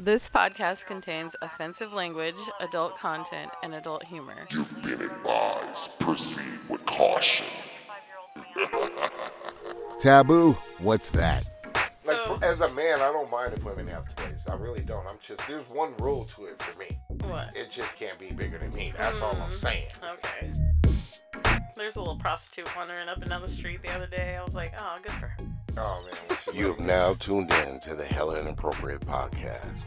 This podcast contains offensive language, adult content, and adult humor. You've been advised. Proceed with caution. Taboo? What's that? Like So- as a man, I don't mind if women have toys. I really don't. I'm just there's one rule to it for me. What? It just can't be bigger than me. That's all I'm hmm, saying. Okay. There's a little prostitute wandering up and down the street the other day. I was like, oh, good for her. Oh man. You have now tuned in to the Hella Inappropriate podcast.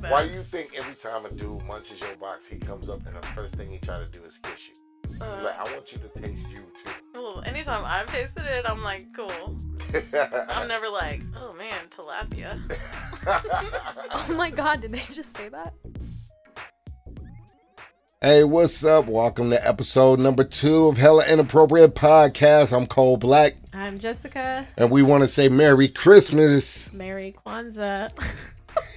But- Why you think every time a dude munches your box, he comes up and the first thing he try to do is kiss you? Uh, like, I want you to taste you too. well, anytime I've tasted it, I'm like, cool. I'm never like, oh man, tilapia. Oh my god, did they just say that? Hey, what's up? Welcome to episode number two of Hella Inappropriate Podcast. I'm Cole Black, I'm Jessica. and we want to say Merry Christmas. Merry Kwanzaa.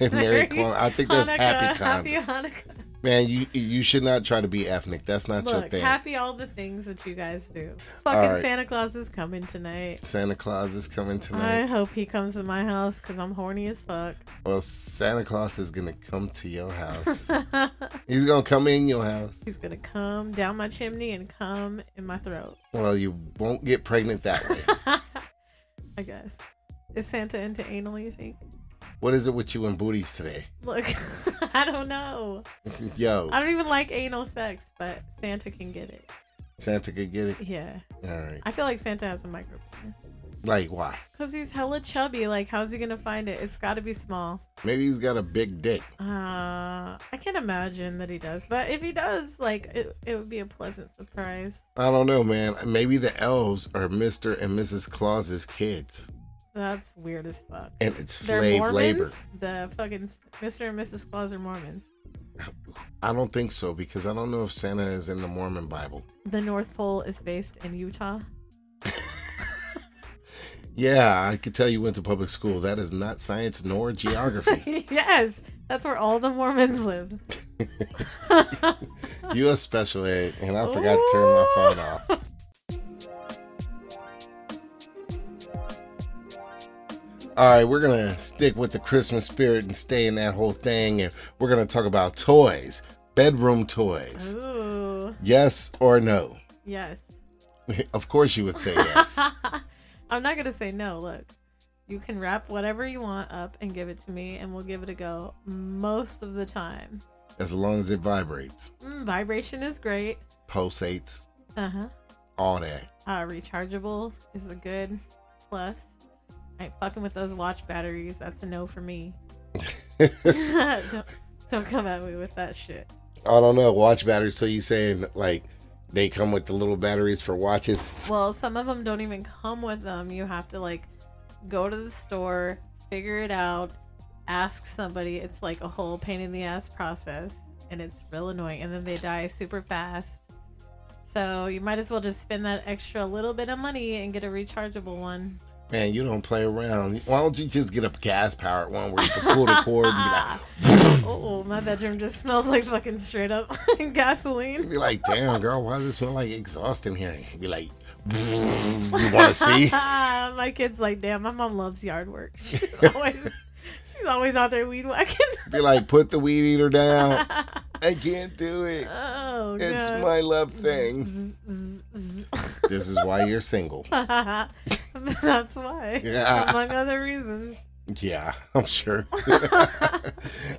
Merry Kwanzaa. I think that's Hanukkah. Happy Happy Hanukkah. Man, you you should not try to be ethnic. That's not your Look, thing. happy all the things that you guys do. Fucking right. Santa Claus is coming tonight. Santa Claus is coming tonight. I hope he comes to my house because I'm horny as fuck. Well, Santa Claus is gonna come to your house. He's gonna come in your house. He's gonna come down my chimney and come in my throat. Well, you won't get pregnant that way. I guess. Is Santa into anal, you think? What is it with you and booties today? Look, I don't know. Yo, I don't even like anal sex, but Santa can get it. Santa can get it. Yeah. All right. I feel like Santa has a micro penis. Like why? Because he's hella chubby. Like, how's he gonna find it? It's gotta be small. Maybe he's got a big dick. Uh, I can't imagine that he does. But if he does, like, it, it would be a pleasant surprise. I don't know, man. Maybe the elves are Mr. and Mrs. Claus's kids, That's weird as fuck. and it's They're slave Mormons? labor. The fucking Mr. and Mrs. Claus are Mormons. I don't think so because I don't know if Santa is in the Mormon Bible. The North Pole is based in Utah. Yeah, I could tell you went to public school. That is not science nor geography. yes, that's where all the Mormons live. you a special ed, and I forgot to turn my phone off. All right, we're gonna stick with the Christmas spirit and stay in that whole thing, and we're gonna talk about toys, bedroom toys. Ooh, Yes or no? yes. of course, you would say yes. I'm not gonna say no. Look, you can wrap whatever you want up and give it to me, and we'll give it a go most of the time. as long as it vibrates, Mm, vibration is great. pulsates, Uh huh. all that. Uh, rechargeable is a good plus. I ain't fucking with those watch batteries. That's a no for me. don't, don't come at me with that shit. I don't know. Watch batteries. So you saying like they come with the little batteries for watches? Well, some of them don't even come with them. You have to like go to the store, figure it out, ask somebody. It's like a whole pain in the ass process, and it's real annoying. And then they die super fast. So you might as well just spend that extra little bit of money and get a rechargeable one. Man, you don't play around. Why don't you just get a gas powered one where you can pull the cord and be like, oh, my bedroom just smells like fucking straight up gasoline. be like, damn, girl, why does it smell like exhaust in here? Be like, you want to see? my kid's like, damn, my mom loves yard work. She's always, she's always out there weed whacking. Be like, put the weed eater down. I can't do it. oh, It's my love thing. Zzz, zzz, This is why you're single. That's why, Yeah. among other reasons. Yeah, I'm sure. I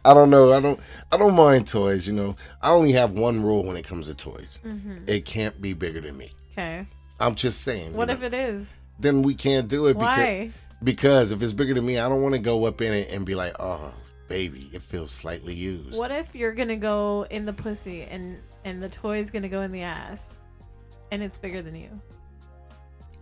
don't know. I don't. I don't mind toys. You know, I only have one rule when it comes to toys. hmm It can't be bigger than me. Okay. I'm just saying. What if know. it is? Then we can't do it Why? because if it's bigger than me, I don't want to go up in it and be like, oh, baby, it feels slightly used. What if you're gonna go in the pussy and and the toy's gonna go in the ass, and it's bigger than you?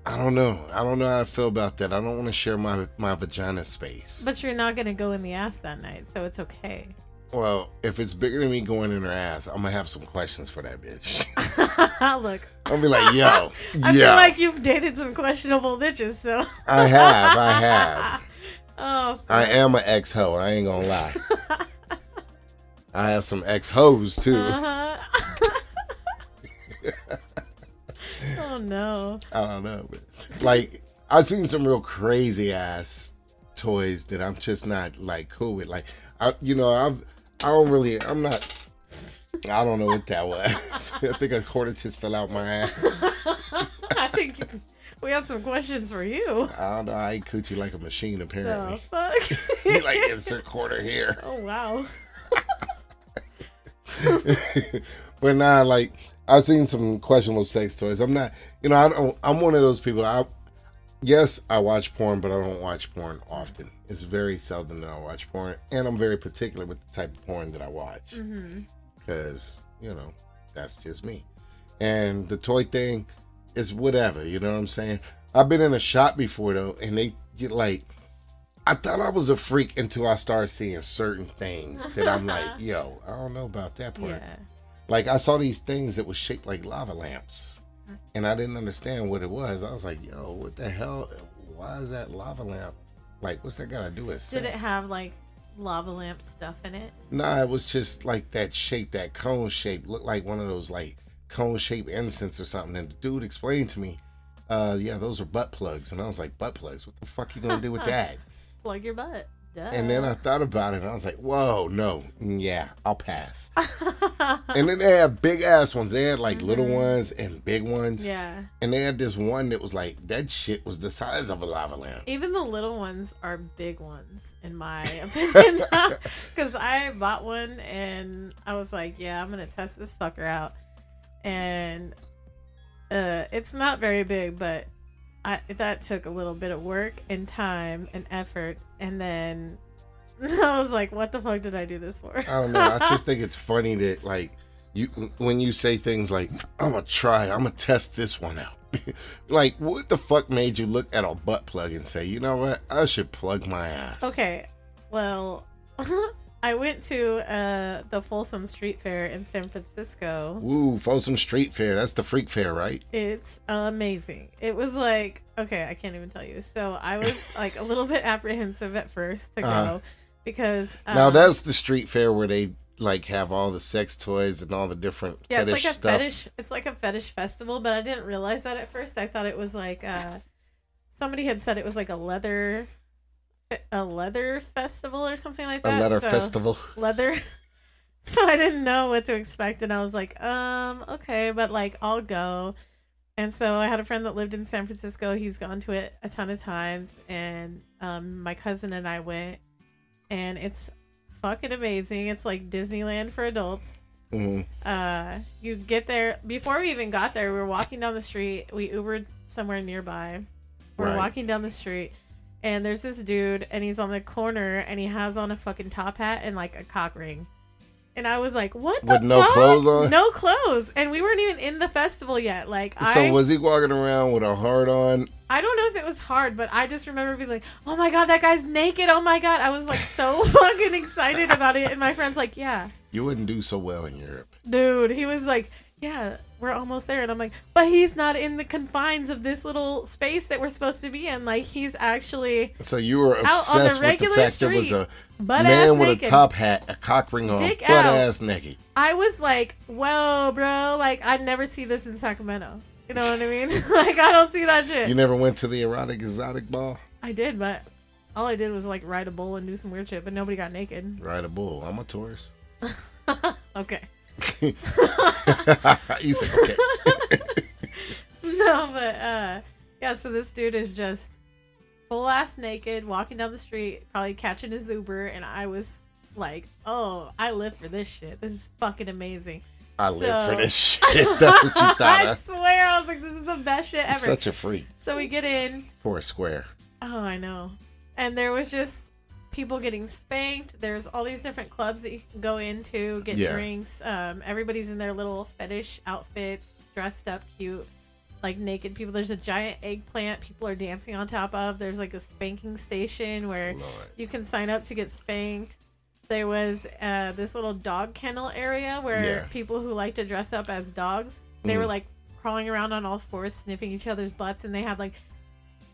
I don't know. I don't know how I feel about that. I don't want to share my my vagina space. But you're not gonna go in the ass that night, so it's okay. Well, if it's bigger than me going in her ass, I'm gonna have some questions for that bitch. I'll look, I'll be like, yo, I yo. feel like you've dated some questionable bitches, so. I have, I have. Oh. I am an ex hoe. I ain't gonna lie. I have some ex hoes too. Uh-huh. oh no. I don't know, but like I've seen some real crazy ass toys that I'm just not like cool with. Like I, you know, I've, I don't really, I'm not, I don't know what that was. I think a quarter just fell out my ass. I think you, we have some questions for you. I don't know. I eat coochie like a machine, apparently. fuck? you like insert quarter here. oh wow. but nah, like I've seen some questionable sex toys. I'm not, you know, I don't. I'm one of those people. I, yes, I watch porn, but I don't watch porn often. It's very seldom that I watch porn, and I'm very particular with the type of porn that I watch mm-hmm. because you know that's just me. And the toy thing is whatever. You know what I'm saying? I've been in a shop before though, and they get like. I thought I was a freak until I started seeing certain things that I'm like, yo, I don't know about that part. Yeah. Like I saw these things that was shaped like lava lamps, and I didn't understand what it was. I was like, "Yo, what the hell? Why is that lava lamp? Like, what's that got to do with?" Did it have like lava lamp stuff in it? Nah, it was just like that shape, that cone shape, looked like one of those like cone shaped incense or something. And the dude explained to me, "Uh, yeah, those are butt plugs." And I was like, "Butt plugs? What the fuck are you gonna do with that?" Plug your butt. Duh. and then I thought about it, and I was like, "Whoa, no, mm, yeah, I'll pass." And then they had big ass ones. They had like little Mhm. ones and big ones. yeah. And they had this one that was like that shit was the size of a lava lamp. Even the little ones are big ones, in my opinion. Because I bought one and I was like, yeah, I'm going to test this fucker out. And uh, it's not very big, but I, that took a little bit of work and time and effort. And then I was like, what the fuck did I do this for? I don't know. I just think it's funny that like you when you say things like I'm gonna try, it, I'm gonna test this one out. like what the fuck made you look at a butt plug and say, you know what, I should plug my ass. Okay, well, I went to uh, the Folsom Street Fair in San Francisco. Woo, Folsom Street Fair. That's the freak fair, right? It's amazing. It was like, okay, I can't even tell you. So I was like a little bit apprehensive at first to go Uh-huh. because. Um, now that's the street fair where they like have all the sex toys and all the different Yeah, it's fetish like a stuff. fetish. It's like a fetish festival, but I didn't realize that at first. I thought it was like uh, somebody had said it was like a leather, a leather festival or something like A that. letter so- festival. leather. So I didn't know what to expect, and I was like, um, okay, but like I'll go. And so I had a friend that lived in San Francisco. He's gone to it a ton of times, and um, my cousin and I went, and it's fucking amazing. It's like Disneyland for adults. hmm Uh, you get there before we even got there. We were walking down the street. We Ubered somewhere nearby. We're Right. walking down the street, and there's this dude, and he's on the corner, and he has on a fucking top hat and like a cock ring. And I was like, "What?" the With no fuck? clothes on? No clothes, and we weren't even in the festival yet. Like So I, was he walking around with a heart on? I don't know if it was hard, but I just remember being like, "Oh my god, that guy's naked!" Oh my god, I was like so fucking excited about it, and my friend's like, "Yeah." You wouldn't do so well in Europe. dude he was like yeah we're almost there and i'm like but he's not in the confines of this little space that we're supposed to be in like he's actually So you were Out on the obsessed with the regular fact there was street, a man with naked. a top hat, a cock ring on, Dick butt out. ass naked. i was like whoa bro like i'd never see this in sacramento you know what i mean like i don't see that shit You never went to the erotic exotic ball? i did but all i did was like ride a bull and do some weird shit but nobody got naked Ride a bull. I'm a tourist. okay you said okay. no, but uh, yeah. So this dude is just full ass naked, walking down the street, probably catching his Uber, and I was like, "Oh, I live for this shit. This is fucking amazing." I live for this shit. That's what you thought. I swear, I was like, "This is the best shit ever." Such a freak so we get in. for a square. Oh, I know. And there was just people getting spanked. There's all these different clubs that you can go into, get Yeah. drinks. Um, everybody's in their little fetish outfits, dressed up cute, like naked people. There's a giant eggplant people are dancing on top of. There's like a spanking station where Lord. you can sign up to get spanked. There was uh, this little dog kennel area where Yeah. people who like to dress up as dogs, they were Mhm. like crawling around on all fours, sniffing each other's butts, and they had like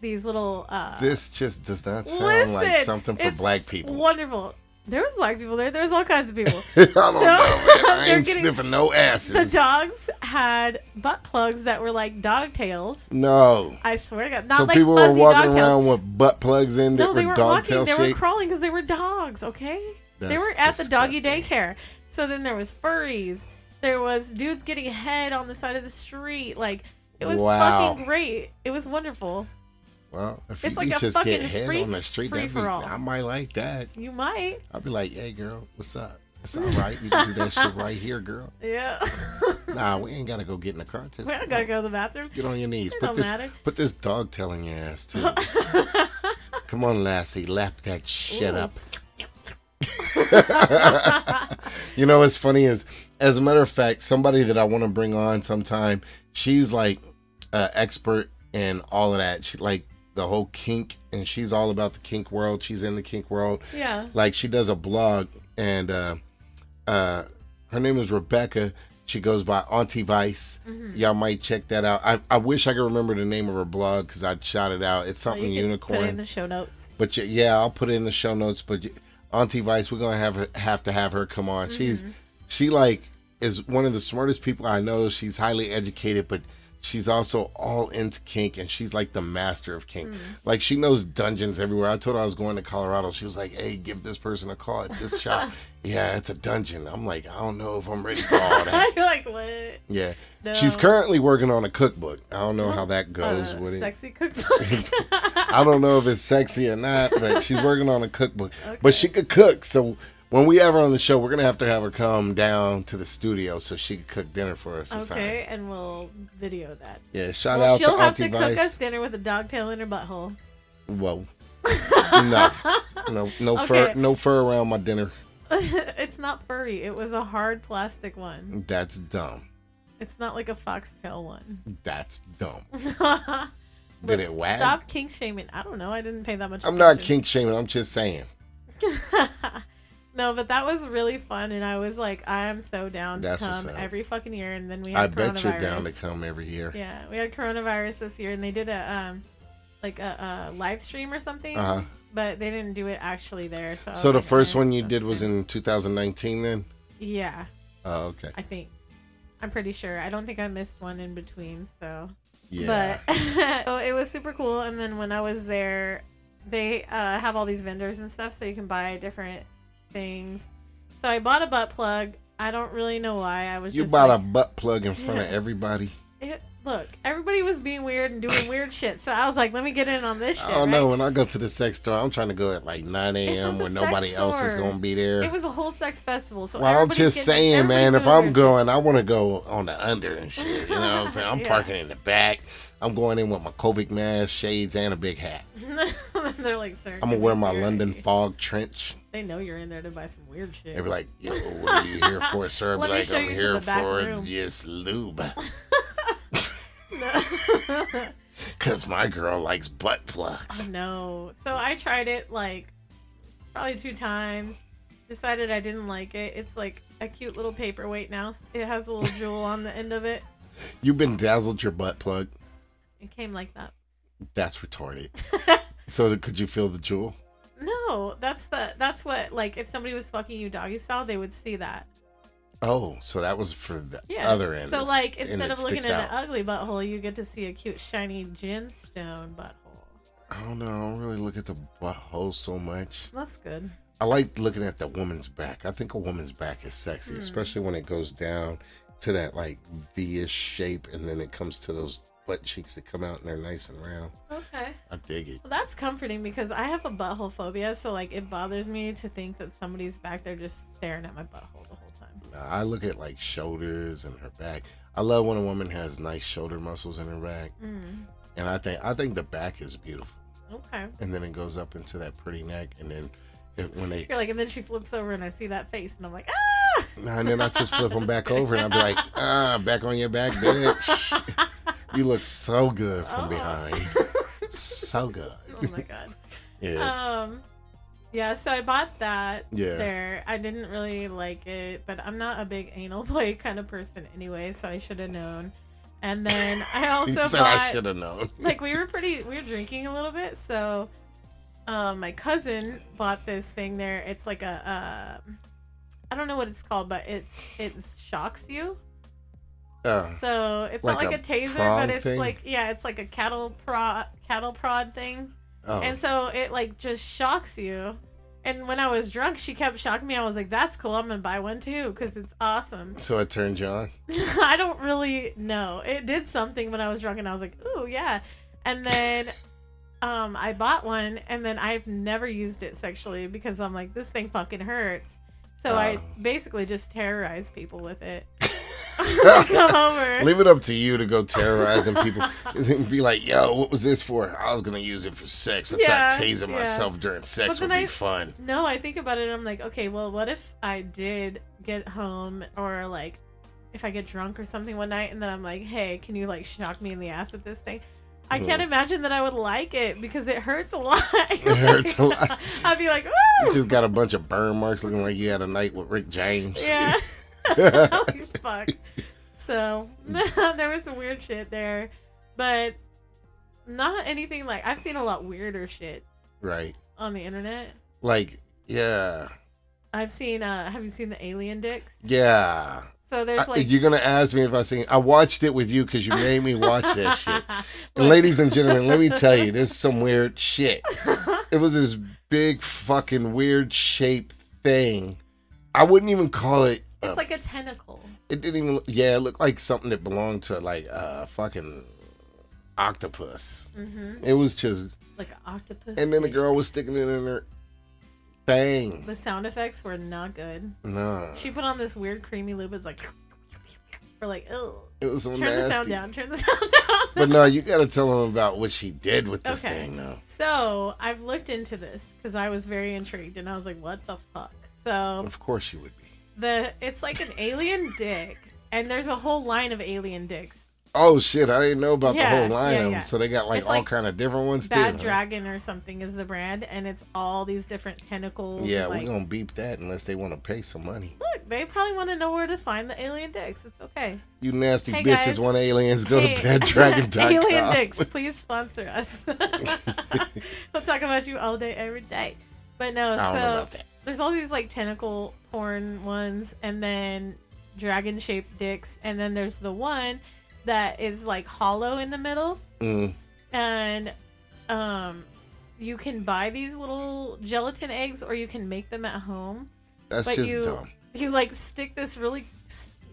these little. Uh, This just does not sound like something for black people. Wonderful. There was black people there. There was all kinds of people. I don't know, man. I they're ain't getting- sniffing no asses. the dogs had butt plugs that were like dog tails. No. I swear to God, not so like people were walking dog tails. around with butt plugs in that No, they were weren't dog walking. tail They were crawling because they were dogs. Okay. they were at the doggy daycare. So then there was furries. There was dudes getting head on the side of the street. Like it was Wow. fucking great. It was wonderful. Well, if It's you like just get free- on the street, be. I might like that. You might. I'd be like, hey, girl, what's up? It's all right. You can do that shit right here, girl. Yeah. Nah, we ain't gotta go get in the car. Just we don't gotta go to the bathroom. get on your knees. It Put this, matter. put this dog tail in your ass too. Come on, Lassie, lap that shit Ooh. up. you know what's funny is, as a matter of fact, somebody that I want to bring on sometime, she's like uh, expert in all of that. She like the whole kink, and she's all about the kink world. She's in the kink world. yeah. Like she does a blog, and uh, uh, her name is Rebecca. She goes by Auntie Vice. Mhm. Y'all might check that out. I, I wish I could remember the name of her blog because I'd shout it out. It's So something you unicorn. Put it in the show notes. But y- yeah, I'll put it in the show notes. But y- Auntie Vice, we're gonna have her, have to have her come on. She's Mhm. she like is one of the smartest people I know. She's highly educated, but she's also all into kink, and she's like the master of kink. Mm. Like she knows dungeons everywhere. I told her I was going to Colorado. She was like, "Hey, give this person a call at this shop." yeah, it's a dungeon. I'm like, I don't know if I'm ready for all that. You're like what? yeah, No. she's currently working on a cookbook. I don't know how that goes Uh, with it. Sexy cookbook. I don't know if it's sexy or not, but she's working on a cookbook. Okay. But she could cook. So when we have her on the show, we're gonna have to have her come down to the studio so she could cook dinner for us. Okay, and we'll video that. Yeah. Shout well, out she'll to have Auntie to cook us dinner with a dog tail in her butthole. Whoa. No. No. No fur. No fur around my dinner. it's not furry. It was a hard plastic one. That's dumb. It's not like a foxtail one. That's dumb. Did it wag? Stop kink shaming. I don't know. I didn't pay that much. I'm not attention. kink shaming. I'm just saying. No, but that was really fun, and I was like, I am so down That's to what's come up. every fucking year. And then we I had bet you're down to come every year. Yeah, we had coronavirus this year, and they did a um, like a, a live stream or something, Uh huh. but they didn't do it actually there. So, I So was the like, first eh, one you that's did was in 2019 then? yeah, Oh, okay. I think. I'm pretty sure. I don't think I missed one in between. So, Yeah. but so it was super cool. And then when I was there, they uh, have all these vendors and stuff, so you can buy different things. So I bought a butt plug. I don't really know why. I was you bought like, a butt plug in front of everybody. it, look. Everybody was being weird and doing weird shit. So I was like, let me get in on this shit. Oh right? know. When I go to the sex store, I'm trying to go at like 9 a.m. when nobody else is going to be there. It was a whole sex festival. So well, I'm just getting- saying, man, if I'm going, I want to go on the under and shit. You know what I'm saying? I'm Yeah. parking in the back. I'm going in with my COVID mask, shades, and a big hat. They're like, sir. I'm going to wear my security." London fog trench. They know you're in there to buy some weird shit. They be like, yo, what are you here for, sir? Let be me like, show I'm you to here the back for room." just lube. no. Because my girl likes butt plugs. no. So I tried it like probably two times. Decided I didn't like it. It's like a cute little paperweight now. It has a little jewel on the end of it. You've been dazzled your butt plug. It came like that. That's retarded. So could you feel the jewel? no, that's the that's what like if somebody was fucking you doggy style, they would see that. Oh, so that was for the Yeah. other end. So like instead it of looking at out. an ugly butthole, you get to see a cute shiny gemstone butthole. I don't know. I don't really look at the butthole so much. That's good. I like looking at the woman's back. I think a woman's back is sexy, Hmm. especially when it goes down to that like V-ish shape, and then it comes to those butt cheeks that come out and they're nice and round. Okay. I dig it. Well, that's comforting because I have a butthole phobia, so like it bothers me to think that somebody's back there just staring at my butthole the whole time. Now, I look at like shoulders and her back. I love when a woman has nice shoulder muscles in her back, Mm. and I think I think the back is beautiful. Okay. And then it goes up into that pretty neck, and then it, when they You're like, and then she flips over and I see that face, and I'm like, ah! and then I just flip them back over, and I'd be like, ah, back on your back, bitch. You look so good from Oh. behind. So good. oh my god. Yeah. Um, yeah. So I bought that Yeah. there. I didn't really like it, but I'm not a big anal play kind of person anyway, so I should have known. And then I also said I should have known. like we were pretty we were drinking a little bit so um my cousin bought this thing there it's like a uh, i don't know what it's called but it's it shocks you Uh, so it's Like not like a a, taser but it's thing? like yeah it's like a cattle prod cattle prod thing oh, and so it like just shocks you And when I was drunk, she kept shocking me. I was like, "That's cool. I'm gonna buy one too because it's awesome." So it turned you on. I don't really know. It did something when I was drunk, and I was like, "Ooh, yeah." And then, um, I bought one, and then I've never used it sexually because I'm like, "This thing fucking hurts." So I Oh. basically just terrorize people with it. Come over. Leave it up to you to go terrorizing people and be like, "Yo, what was this for? I was gonna use it for sex. I Yeah, thought tasing yeah. myself during sex would be I- fun." No, I think about it. and I'm like, okay, well, what if I did get home or like if I get drunk or something one night and then I'm like, hey, can you like shock me in the ass with this thing? I can't Mhm. imagine that I would like it because it hurts a lot. It hurts a lot. I'd be like, You oh, just got a bunch of burn marks, looking like you had a night with Rick James. yeah. Holy fuck. So there was some weird shit there, but not anything like I've seen a lot weirder shit right. on the internet. Like, yeah, I've seen. uh Have you seen the alien dicks? yeah. So there's I- like you're gonna ask me if I seen. I watched it with you because you made me watch that shit. And ladies and gentlemen, let me tell you, this is some weird shit. It was this big fucking weird shaped thing. I wouldn't even call it. It's like a tentacle. it didn't even. look- Yeah, it looked like something that belonged to like a fucking octopus. hmm It was just, Like an octopus. and then the girl was sticking it in her thing. The sound effects were not good. No, She put on this weird creamy lube. It's like, we're like, oh, it was so turn nasty. the sound down. Turn the sound down. But no, you gotta tell them about what she did with this Okay. thing, though. So I've looked into this because I was very intrigued, and I was like, what the fuck? So Of course you would be. The it's like an alien dick, and there's a whole line of alien dicks. Oh shit! I didn't know about Yeah, the whole line yeah, of them. yeah. So they got like It's all like kind of different ones Bad too. huh? Dragon or something is the brand, and it's all these different tentacles. Yeah, and, we're gonna beep that unless they want to pay some money. Look, they probably want to know where to find the alien dicks. It's okay. You nasty Hey, bitches guys. want aliens? Go Hey, to baddragon.com. alien dicks, please sponsor us. we'll talk about you all day, every day. But no, I don't know so. There's all these like tentacle porn ones, and then dragon shaped dicks, and then there's the one that is like hollow in the middle, Mm, and um, you can buy these little gelatin eggs, or you can make them at home. that's But just you- dumb. You like stick this really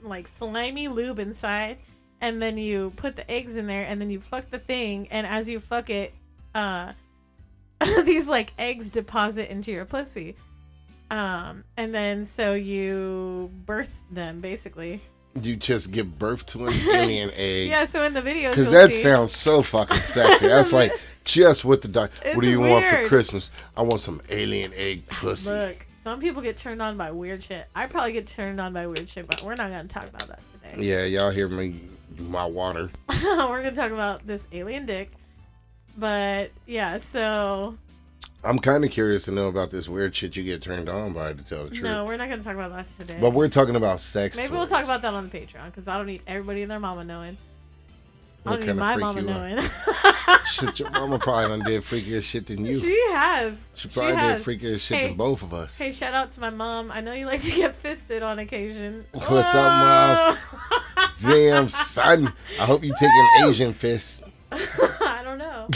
like slimy lube inside, and then you put the eggs in there, and then you fuck the thing, and as you fuck it, uh, these like eggs deposit into your pussy. Um, and then so you birth them basically. You just give birth to an alien egg. Yeah, so in the videos, Because that see- sounds so fucking sexy. That's like just what the doc. It's What do you want for. Christmas? I want some alien egg pussy. Look, some people get turned on by weird shit. I probably get turned on by weird shit, but we're not gonna talk about that today. Yeah, y'all hear me? My water. we're gonna talk about this alien dick. But yeah, so I'm kind of curious to know about this weird shit you get turned on by, to tell the truth. no, we're not gonna talk about that today. But we're talking about sex. Maybe we'll talk about that on the Patreon because I don't need everybody and their mama knowing. I What don't need my freak mama knowing. Shit, your mama probably done did freakier shit than you. she has. She probably has. did freakier shit Hey, than both of us. Hey, shout out to my mom. I know you like to get fisted on occasion. What's up, Moms? Damn, son. I hope you take an Asian fist, I don't know,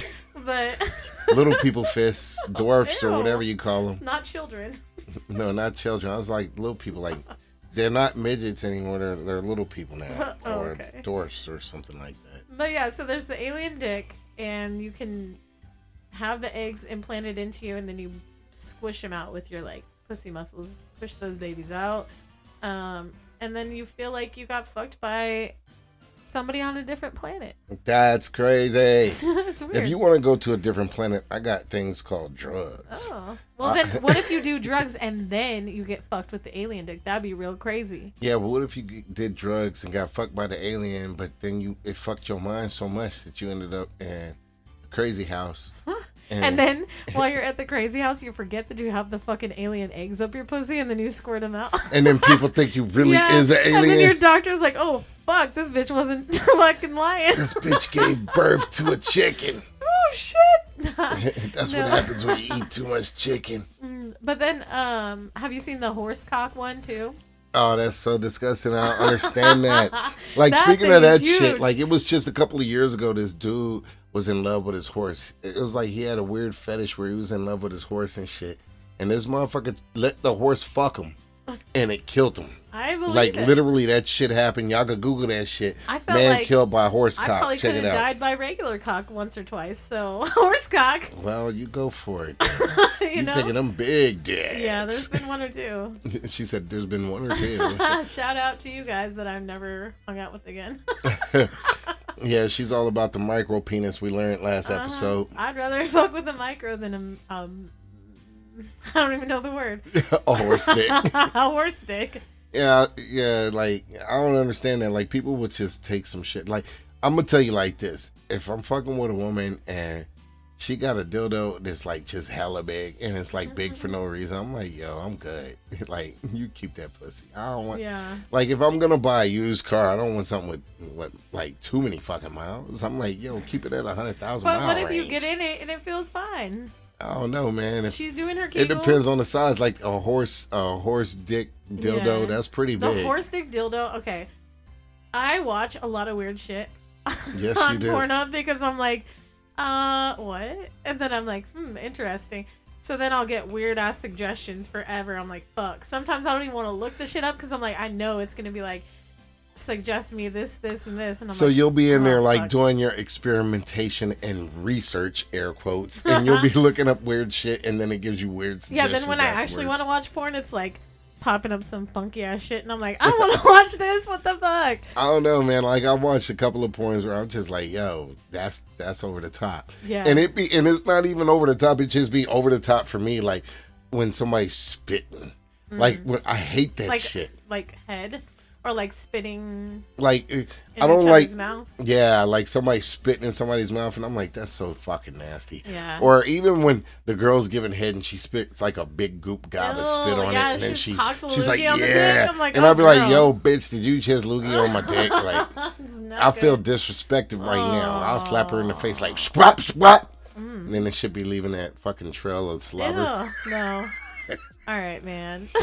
but little people fists, dwarfs, or whatever you call them. not children. No, not children. I was like little people. Like they're not midgets anymore. They're, they're little people now, Oh, or okay. dwarfs or something like that. But yeah, so there's the alien dick, and you can have the eggs implanted into you, and then you squish them out with your like pussy muscles, push those babies out, um, and then you feel like you got fucked by somebody on a different planet. That's crazy. If you want to go to a different planet, I got things called drugs. Oh. Well, Uh, then what if you do drugs and then you get fucked with the alien dick? That'd be real crazy. Yeah, but what if you did drugs and got fucked by the alien, but then you it fucked your mind so much that you ended up in a crazy house. And then while you're at the crazy house, you forget that you have the fucking alien eggs up your pussy and then you squirt them out. and then people think you really Yeah, is an alien. And then your doctor's like, oh, fuck, this bitch wasn't fucking lying. This bitch gave birth to a chicken. oh, shit. That's No. what happens when you eat too much chicken. Mm, but then, um, have you seen the horse cock one too? Oh, that's so disgusting. I don't understand that. Like That speaking of that huge. shit, like it was just a couple of years ago. This dude was in love with his horse. It was like he had a weird fetish where he was in love with his horse and shit. and this motherfucker let the horse fuck him, and it killed him. I believe Like it. literally, that shit happened. Y'all could Google that shit. I felt Man like killed by horse I cock. probably Check could it have out. died by regular cock once or twice. So horse cock, Well, you go for it. you, You, know. taking them big dicks. yeah, there's been one or two. she said there's been one or two. Shout out to you guys that I've never hung out with again. yeah, she's all about the micro penis we learned last Uh-huh. episode. I'd rather fuck with a micro than a um. I don't even know the word. a horse dick. a horse dick. Yeah, yeah, like I don't understand that. Like people would just take some shit. Like I'm gonna tell you like this: if I'm fucking with a woman and she got a dildo that's like just hella big and it's like big for no mm-hmm. reason, I'm like, yo, I'm good. like you keep that pussy. I don't want. Yeah. Like if I'm gonna buy a used car, I don't want something with what like too many fucking miles. I'm like, yo, keep it at a hundred thousand But what if you get in it and it feels fine? I don't know, man. If, She's doing her. it depends on the size. Like a horse, a horse dick dildo, Yeah. that's pretty The big. horse dick dildo. Okay, I watch a lot of weird shit Yes, on you do. Pornhub because I'm like, uh, what? And then I'm like, hmm, interesting. So then I'll get weird ass suggestions forever. I'm like, fuck. Sometimes I don't even want to look the shit up because I'm like, I know it's gonna be like, suggest me this, this, and this, and I'm So like, you'll be in there oh, like fuck. doing your experimentation and research, air quotes, and you'll be looking up weird shit, and then it gives you weird yeah. Then when I actually want to watch porn, it's like popping up some funky ass shit, and I'm like, I want to watch this. What the fuck? I don't know, man. Like I watched a couple of porns where I'm just like, yo, that's that's over the top, Yeah. and it be and it's not even over the top. It just be over the top for me, like when somebody's spitting. Like when I hate that Mm. like shit. like head or like spitting Like uh, in I don't like. mouth. Yeah, like somebody spitting in somebody's mouth, and I'm like, that's so fucking nasty. Yeah. Or even when the girl's giving head and she spits like a big goop gob of spit Oh, on yeah, it, and then she she's like, loogie on the dick. yeah, like, and oh, I'll be like, yo, bitch, did you just loogie on my dick? Like, I feel good. disrespected right now. I'll slap her in the face like, swap, swap, Mm. and then it should be leaving that fucking trail of slobber. Ew, no. All right, man.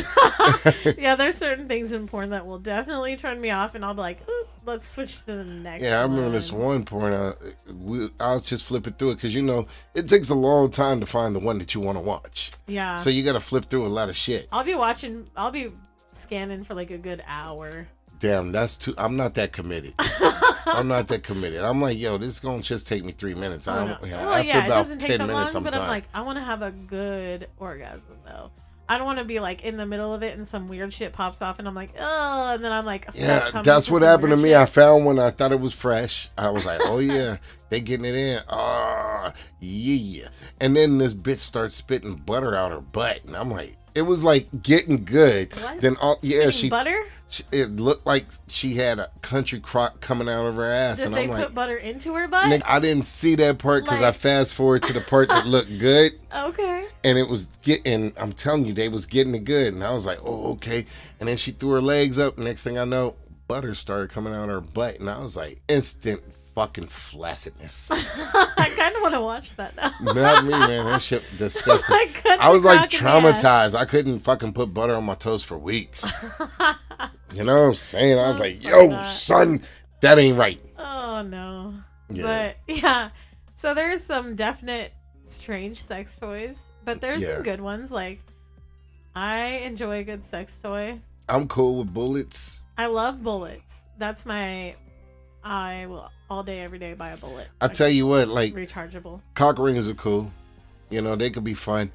yeah, there's certain things in porn that will definitely turn me off, and I'll be like, let's switch to the next. Yeah, I remember this one. one porn. Uh, we, I'll just flip it through it because you know it takes a long time to find the one that you want to watch. Yeah. So you got to flip through a lot of shit. I'll be watching. I'll be scanning for like a good hour. Damn, that's too. I'm not that committed. I'm not that committed. I'm like, yo, this is gonna just take me three minutes. I Oh, don't, no. yeah, well, after yeah, it doesn't take that minutes, long, I'm but done. I'm like, I want to have a good orgasm though. I don't want to be like in the middle of it and some weird shit pops off and I'm like, oh, and then I'm like, yeah, that's what happened to me. I found one. I thought it was fresh. I was like, oh yeah, they getting it in. Ah, yeah. And then this bitch starts spitting butter out her butt, and I'm like, it was like getting good. What? Then all yeah, Spitting she, butter. she it looked like she had a country crock coming out of her ass, Did and they I'm put like. butter into her butt? Nick, I didn't see that part because I fast forward to the part that looked good. okay. and it was getting i'm telling you they was getting it good and i was like oh okay and then she threw her legs up next thing i know butter started coming out of her butt and i was like instant fucking flaccidness I kind of want to watch that now. not me man that shit disgusting Like, i was like cock in the ass. traumatized i couldn't fucking put butter on my toast for weeks you know what i'm saying i was Oh, like yo son that ain't right oh no. yeah But yeah, so there's some definite strange sex toys, but there's Yeah. some good ones. Like I enjoy a good sex toy. i'm cool with bullets I love bullets. That's my. I will all day, every day buy a bullet. i tell you what like rechargeable. cock rings are cool. You know, they could be fun.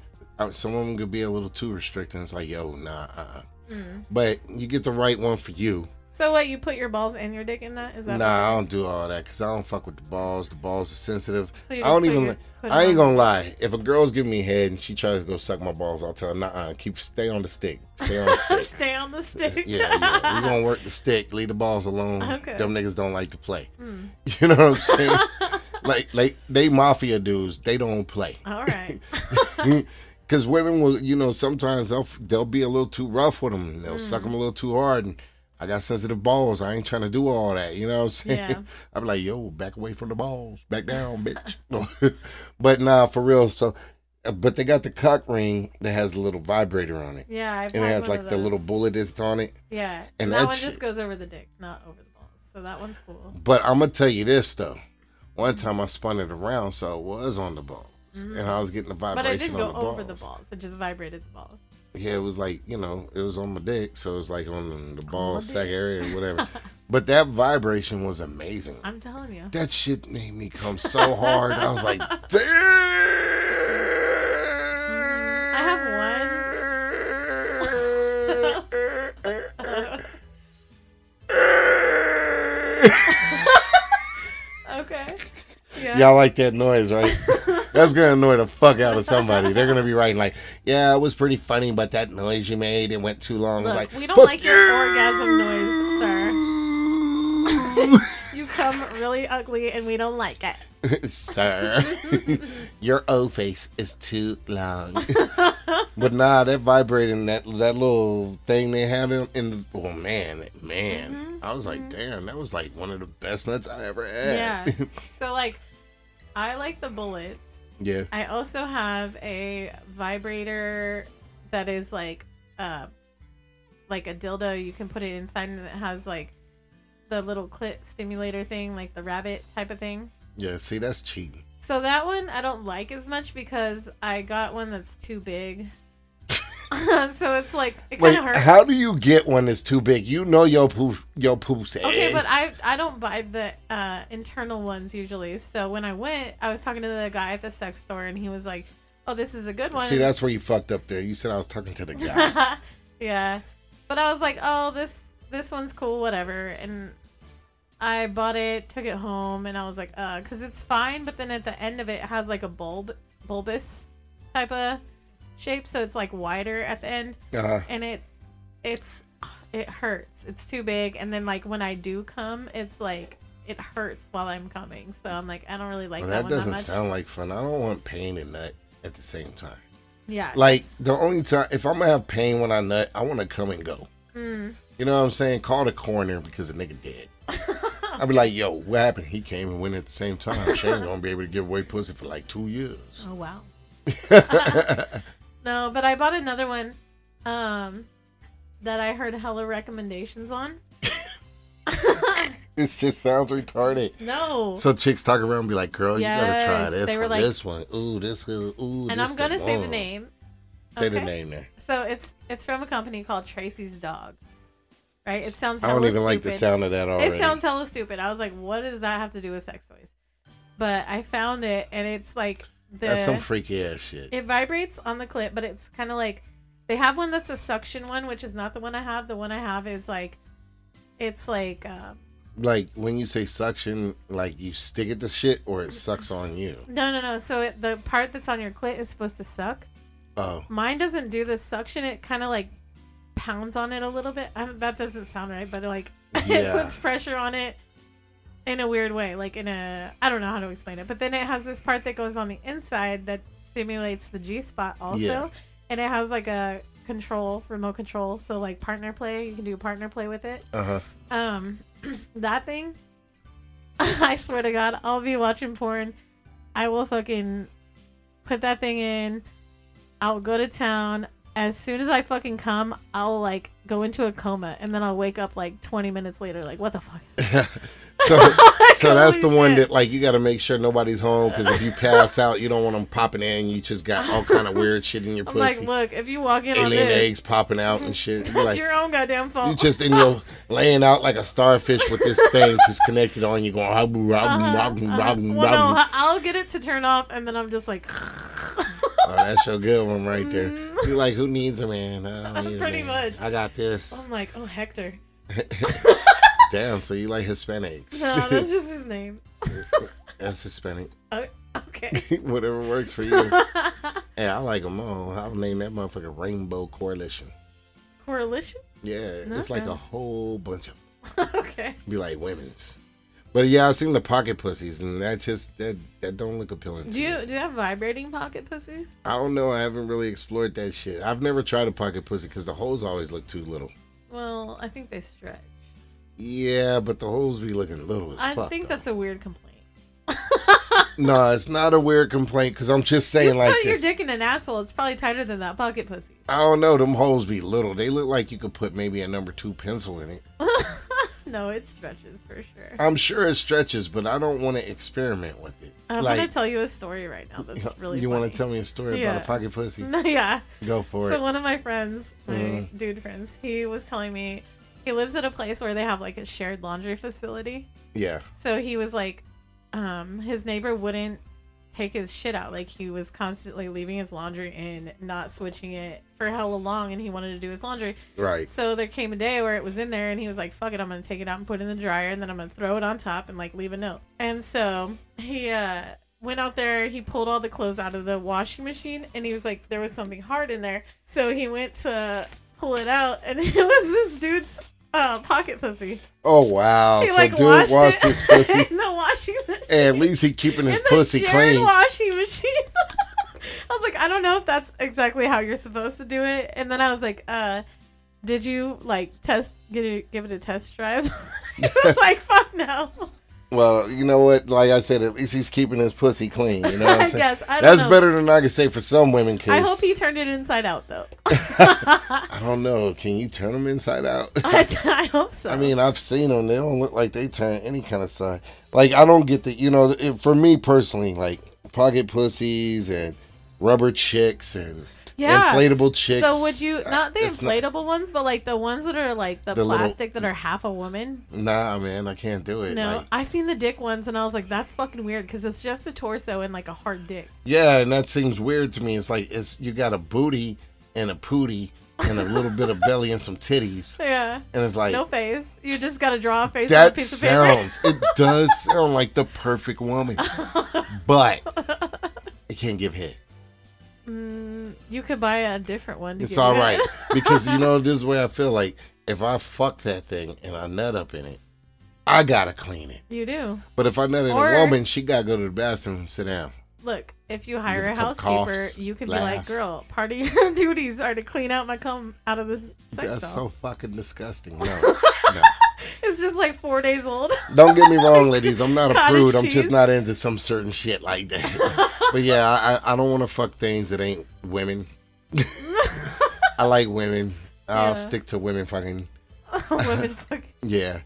Some of them could be a little too restricting. It's like, yo, nah. Uh-uh. Mm. But you get the right one for you. So what? You put your balls and your dick in that? Is that? Nah, I don't do all that because I don't fuck with the balls. The balls are sensitive. So I don't even. your- li- put it I ain't gonna lie. If a girl's giving me head and she tries to go suck my balls, I'll tell her, nah, keep stay on the stick. Stay on the stick. Stay on the stick. yeah, yeah. We gonna work the stick. Leave the balls alone. Okay. Them niggas don't like to play. Mm. You know what I'm saying? like, like they mafia dudes. They don't play. All right. Because women will, you know, sometimes they'll they'll be a little too rough with them. They'll suck 'em suck them a little too hard. And I got sensitive balls. I ain't trying to do all that. You know what I'm saying? Yeah. I'm like, yo, back away from the balls. Back down, bitch. but nah, for real. So, uh, but they got the cock ring that has a little vibrator on it. Yeah. I've And it has like the little bullet that's on it. Yeah. and And that that one shit- just goes over the dick, not over the balls. So that one's cool. But I'm gonna tell you this though. One time I spun it around, so it was on the balls. and I was getting the vibration. But it didn't go the over the balls. balls. It just vibrated the balls. Yeah, it was like you know, it was on my dick, so it was like on the ball sack dick. area or whatever. but that vibration was amazing. I'm telling you. That shit made me come so hard. I was like, damn. I have one. Okay. Yeah. Y'all like that noise, right? That's gonna annoy the fuck out of somebody. They're gonna be writing like, "Yeah, it was pretty funny, but that noise you made, it went too long." Look, like, we don't like your you!" orgasm noise, sir. You come really ugly, and we don't like it. Sir, your O face is too long. but nah, that vibrating, that that little thing they had in, in the, oh man, man, Mhm, I was like, mhm. damn, that was like one of the best nuts I ever had. Yeah. So like, I like the bullets. Yeah. I also have a vibrator that is like uh like a dildo you can put it inside and it has like the little clit stimulator thing, like the rabbit type of thing. Yeah, see, that's cheating. So that one I don't like as much because I got one that's too big. so it's like it kind of hurts. how do you get one that's too big? You know your poop, your poop's Okay, but I I don't buy the uh, internal ones usually. So when I went, I was talking to the guy at the sex store, and he was like, "Oh, this is a good one." See, that's where you fucked up there. You said I was talking to the guy. yeah, but I was like, "Oh, this this one's cool, whatever." And I bought it, took it home, and I was like, "Uh," because it's fine, but then at the end of it, it has like a bulb, bulbous type of shape, so it's like wider at the end uh, and it it's it hurts it's too big and then like when i do come it's like it hurts while i'm coming so i'm like i don't really like well, that, that doesn't that sound like fun. I don't want pain and nut at the same time. yeah Like the only time, if I'm gonna have pain when I nut, I want to come and go. mm. You know what I'm saying? Call the coroner because the nigga dead. I'd be like, yo, what happened? He came and went at the same time. She ain't gonna be able to give away pussy for like two years. oh wow no but i bought another one um that i heard hella recommendations on it just sounds retarded. no So chicks talk around and be like, girl, you gotta try this one, like- this one. Ooh, this. Ooh, and this i'm gonna say the name Say the name there. so it's it's from a company called tracy's dog right it sounds I don't even like the sound of that already. It sounds hella stupid. I was like, what does that have to do with sex toys? But I found it, and it's like the That's some freaky ass shit. it vibrates on the clip, but it's kind of like they have one that's a suction one, which is not the one I have. The one I have is like it's like um, like when you say suction, like you stick it to shit or it sucks on you. no, no, no. So it, the part that's on your clit is supposed to suck. Oh, Mine doesn't do the suction. It kind of like pounds on it a little bit. I that doesn't sound right, but like it puts pressure on it in a weird way. Like in a, I don't know how to explain it. But then it has this part that goes on the inside that stimulates the G spot also, Yeah. and it has like a control, remote control. So like partner play, you can do partner play with it. uh huh. Um, that thing. I swear to God, I'll be watching porn. I will fucking put that thing in. I'll go to town. As soon as I fucking come, I'll like go into a coma, and then I'll wake up like 20 minutes later. Like, what the fuck? so, so that's the one that like you got to make sure nobody's home because if you pass out, you don't want them popping in. You just got all kind of weird shit in your I'm pussy. like, look, if you walk in on Alien this, eggs popping out and shit. that's like, your own goddamn fault. you just in your laying out like a starfish with this thing just connected on you, going robin, uh-huh. robin, Well, no. I'll get it to turn off, and then I'm just like, Oh, that's your good one right there. You're like, who needs a man? Need a Pretty man. much. I got this. I'm like, oh Hector. Damn, so you like Hispanics? No, that's just his name. That's Hispanic. Oh, okay. Whatever works for you. Hey, I like them all. I'll name that motherfucker Rainbow Coalition. Coalition? Yeah, it's like a whole bunch of okay. be like women's. But yeah, I've seen the pocket pussies, and that just that that don't look appealing. To Do you me. do you have vibrating pocket pussies? I don't know. I haven't really explored that shit. I've never tried a pocket pussy because the holes always look too little. Well, I think they stretch. Yeah, but the holes be looking little as I fuck. I think though. that's a weird complaint. no, it's not a weird complaint because I'm just You saying put like your this. dick in an asshole. It's probably tighter than that pocket pussy. I don't know. Them holes be little. They look like you could put maybe a number two pencil in it. no, it stretches for sure. I'm sure it stretches, but I don't want to experiment with it. I'm like, gonna tell you a story right now. That's really. you want to tell me a story Yeah. about a pocket pussy? No, yeah. Go for So it. So one of my friends, my Mhm. dude friends, he was telling me he lives at a place where they have like a shared laundry facility. Yeah. So he was like, um, his neighbor wouldn't take his shit out. Like he was constantly leaving his laundry and not switching it for hella long, and he wanted to do his laundry. Right. So there came a day where it was in there, and he was like, "Fuck it, I'm gonna take it out and put it in the dryer, and then I'm gonna throw it on top and like leave a note." And so he uh went out there, he pulled all the clothes out of the washing machine, and he was like, there was something hard in there. So he went to pull it out, and it was this dude's uh, pocket pussy. Oh wow. He so like dude washed, washed his pussy. in the washing machine. and at least he keeping his in the pussy shared clean. washing machine. I was like, I don't know if that's exactly how you're supposed to do it. And then I was like, uh, did you like test get it, give it a test drive? he was like, fuck no. Well, you know what? Like I said, at least he's keeping his pussy clean. You know what I'm saying? guess I don't That's know. better than I can say for some women. Cause I hope he turned it inside out though. I don't know. Can you turn them inside out? I, I hope so. I mean, I've seen them. They don't look like they turn any kind of side. Like I don't get the. You know, it, for me personally, like pocket pussies and rubber chicks and yeah. inflatable chicks. So would you not the it's not- inflatable ones, but like the ones that are like the, The little- plastic that are half a woman? Nah, man, I can't do it. No, Like, I seen the dick ones and I was like, that's fucking weird because it's just a torso and like a hard dick. yeah, and that seems weird to me. It's like it's you got a booty and a pootie and a little bit of belly and some titties, Yeah. and it's like no face. You just gotta draw a face on a that piece of sounds. it does sound like the perfect woman, but it can't give head. Mm, you could buy a different one. To It's all because you know this is where I feel like if I fuck that thing and I nut up in it, I gotta clean it. you do. But if I nut in Or- a woman, she gotta go to the bathroom, and sit down. Look, if you hire a housekeeper, you can be like, "Girl, part of your duties are to clean out my cum out of this sex That's doll." so fucking disgusting. No, no. It's just like four days old. Don't get me wrong, ladies. I'm not a prude. I'm just not into some certain shit like that. but yeah, I, I don't want to fuck things that ain't women. I like women. I'll Yeah. stick to women fucking. Women fucking. Yeah.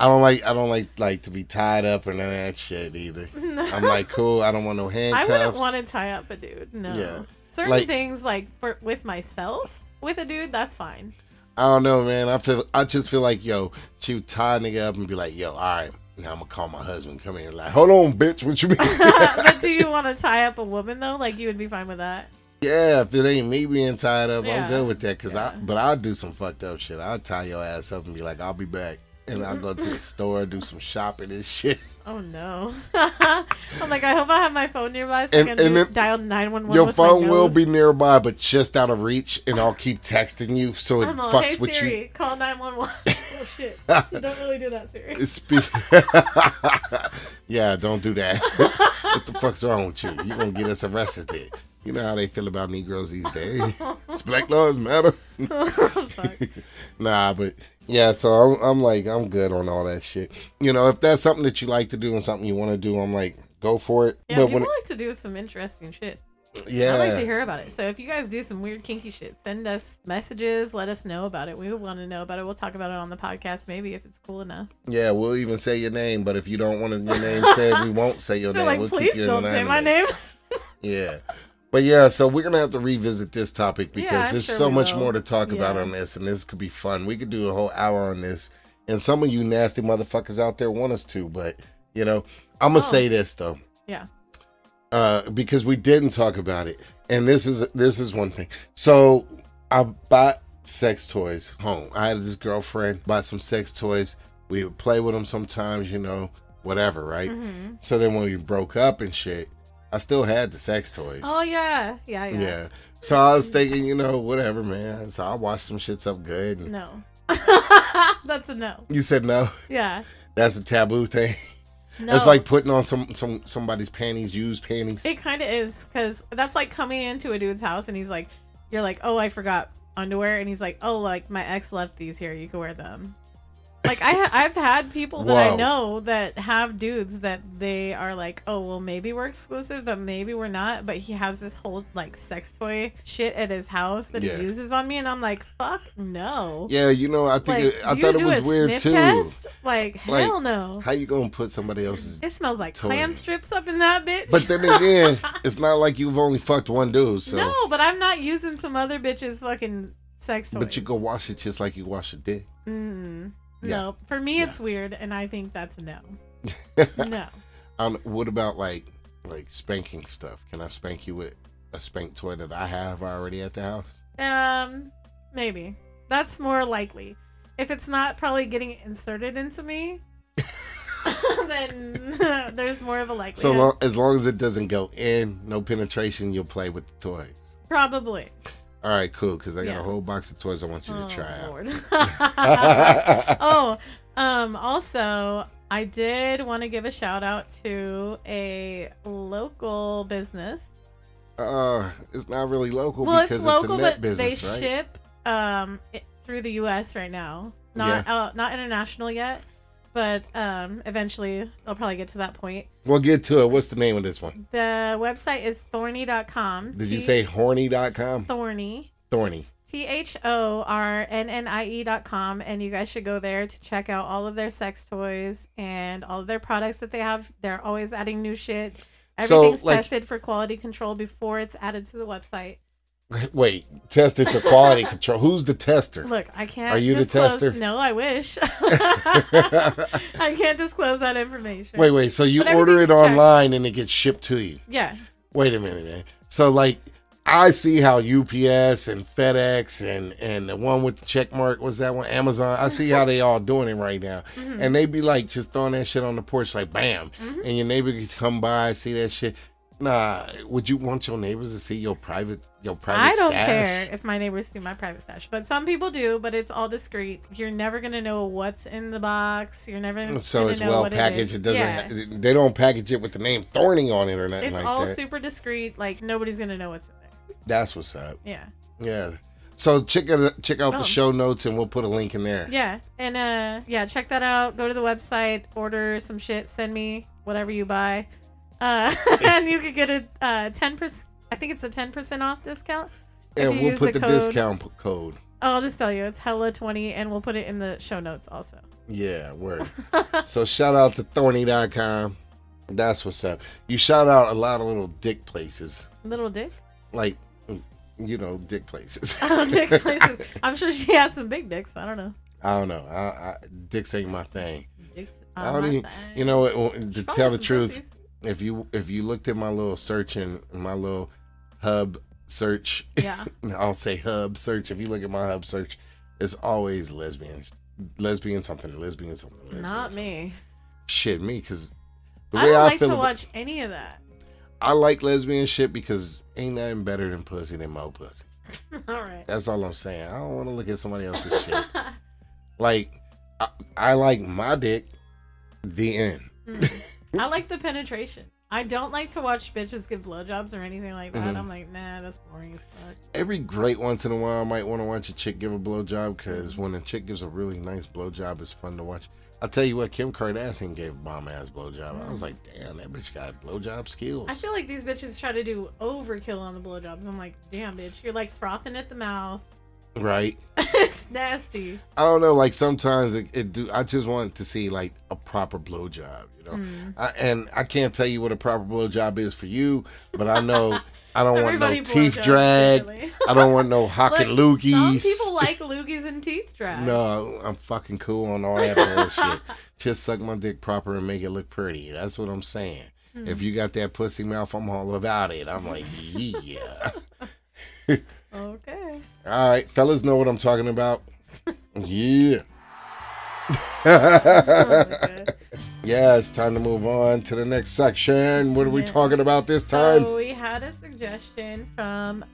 I don't like I don't like like to be tied up or none of that shit either. I'm like cool. I don't want no handcuffs. I wouldn't want to tie up a dude. No. Yeah. Certain Like- things like for with myself, with a dude, that's fine. I don't know, man. I feel I just feel like yo, she would tie a nigga up and be like, yo, all right, now I'm gonna call my husband. Come here, like, hold on, bitch. What you mean? but do you want to tie up a woman though? Like you would be fine with that? yeah, if it ain't me being tied up, Yeah. I'm good with that. Cause I, but I'll do some fucked up shit. I'll tie your ass up and be like, I'll be back, and I'll mm-hmm. go to the store, do some shopping and shit. Oh no! I'm like, I hope I have my phone nearby so And- I can and dial nine one one. Your phone will be nearby, but just out of reach, and I'll keep texting you so it I'm all, fucks hey with Siri, you. call nine one one. Oh shit! Don't really do that, Siri. Yeah, don't do that. what the fuck's wrong with you? You're gonna get us arrested. You know how they feel about Negroes these days. It's Black Lives Matter. Oh, fuck. nah, but yeah, so I'm, I'm like, I'm good on all that shit. You know, if that's something that you like to do and something you want to do, I'm like, go for it. Yeah, but people when, like to do some interesting shit. yeah, I like to hear about it. So if you guys do some weird kinky shit, send us messages. Let us know about it. We want to know about it. We'll talk about it on the podcast, maybe if it's cool enough. yeah, we'll even say your name. But if you don't want your name said, we won't say your They're name. like, we'll please don't say my name. Yeah. But yeah, so we're gonna have to revisit this topic because Yeah, there's sure so much will. more to talk about on this, and this could be fun. We could do a whole hour on this, and some of you nasty motherfuckers out there want us to, but you know, I'm gonna Oh. say this though. Yeah. Uh, because we didn't talk about it, and this is this is one thing. So I bought sex toys home. I had this girlfriend bought some sex toys. We would play with them sometimes, you know, whatever, right? hmm So then when we broke up and shit, I still had the sex toys. Oh yeah, yeah, yeah. Yeah. So I was thinking, you know, whatever, man. So I washed some shits up good. And No. That's a no. you said no. Yeah. That's a taboo thing. No. It's like putting on some some somebody's panties, used panties. It kind of is because that's like coming into a dude's house and he's like, you're like, oh, I forgot underwear, and he's like, oh, like my ex left these here, you can wear them. Like I, ha- I've had people that I know that have dudes that they are like, oh, well, maybe we're exclusive, but maybe we're not. But he has this whole like sex toy shit at his house that Yeah. he uses on me, and I'm like, fuck no. Yeah, you know, I think Like, it, I thought it was weird too. test? Like, Like, hell no. How you gonna put somebody else's? It smells like Totally. clam strips up in that bitch. But then again, it's not like you've only fucked one dude, so. no, but I'm not using some other bitch's fucking sex toys. But you go wash it just like you wash a dick. Mm, Yeah. No, for me Yeah. it's weird, and I think that's no. no. Um, what about like like spanking stuff? Can I spank you with a spank toy that I have already at the house? Um, maybe that's more likely. If it's not probably getting inserted into me, then there's more of a likelihood. So long, as long as it doesn't go in, no penetration, you'll play with the toys. Probably. All right, cool. Because I got Yeah. a whole box of toys I want you to oh, try out. Oh, um, also, I did want to give a shout out to a local business. Uh, it's not really local well, because it's local, a net but business, they right? ship um it, through the U.S. right now. Not uh, not international yet, but um, eventually they'll probably get to that point. We'll get to it. What's the name of this one? The website is thorny.com. Did you T- say horny.com? thorny? Thorny. T H O R N N I E dot com, and you guys should go there to check out all of their sex toys and all of their products that they have. They're always adding new shit. So, Everything's like- tested for quality control before it's added to the website. Wait, tested for quality control. Who's the tester? Look, I can't. Are you the tester? No, I wish. I can't disclose that information. Wait, wait. So you But order it everything's checked. online and it gets shipped to you. Yeah. Wait a minute, man. So like I see how UPS and FedEx and and the one with the check mark was that one Amazon. I see how they all doing it right now, Mhm. and they be like just throwing that shit on the porch like bam, Mhm. and your neighbor could come by see that shit. Nah, would you want your neighbors to see your private your private? Stash? I don't stash? care if my neighbors see my private stash, but some people do. But it's all discreet. You're never gonna know what's in the box. You're never gonna So it's know well packaged. It, It, doesn't. Yeah. They don't package it with the name Thorny on it or nothing It's like all that. super discreet. Like nobody's gonna know what's in there. That's what's up. Yeah. Yeah. So check it check out Oh. the show notes and we'll put a link in there. Yeah. And uh, yeah, check that out. Go to the website, order some shit, send me whatever you buy, uh, and you could get a uh ten percent. I think it's a ten percent off discount. and we'll put the, the code- discount code. Oh, I'll just tell you, it's hella twenty, and we'll put it in the show notes also. Yeah, word. so shout out to thorny.com. That's what's up. You shout out a lot of little dick places. Little dick. Like you know, dick places. Oh, dick places. I'm sure she has some big dicks. I don't know. I don't know. I, I, dicks ain't my thing. Dicks. I on don't even- thigh. You know what? To Probably tell the truth, pussies. If you if you looked at my little search and my little hub search, Yeah. I'll say hub search. If you look at my hub search, it's always lesbian, lesbian something, lesbian something. Lesbian Not something. me. Shit, me because the I way don't I, like feel to about, watch any of that. I like lesbian shit because ain't nothing better than pussy than mo pussy. All right. That's all I'm saying. I don't want to look at somebody else's shit. Like, I, I like my dick. The end. Mm. I like the penetration. I don't like to watch bitches give blowjobs or anything like that. Mhm. I'm like, nah, that's boring as fuck. Every great once in a while, I might want to watch a chick give a blowjob because when a chick gives a really nice blowjob, it's fun to watch. I'll tell you what, Kim Kardashian gave a bomb ass blowjob. I was like, damn, that bitch got blowjob skills. I feel like these bitches try to do overkill on the blowjobs. I'm like, damn, bitch, you're like frothing at the mouth. Right? it's nasty. I don't know. Like sometimes it, it do. I just want to see like a proper blowjob, you know. Mm. I, and I can't tell you what a proper blowjob is for you, but I know I don't want no teeth drag. differently. I don't want no hock and Look, loogies. Some people like loogies and teeth drag. No, I'm fucking cool on all that bullshit. Just suck my dick proper and make it look pretty. That's what I'm saying. Hmm. If you got that pussy mouth, I'm all about it. I'm like, yeah. Okay. All right, fellas know what I'm talking about. Yeah. Okay. yeah, it's time to move on to the next section. What are we talking about this time? So we had a suggestion from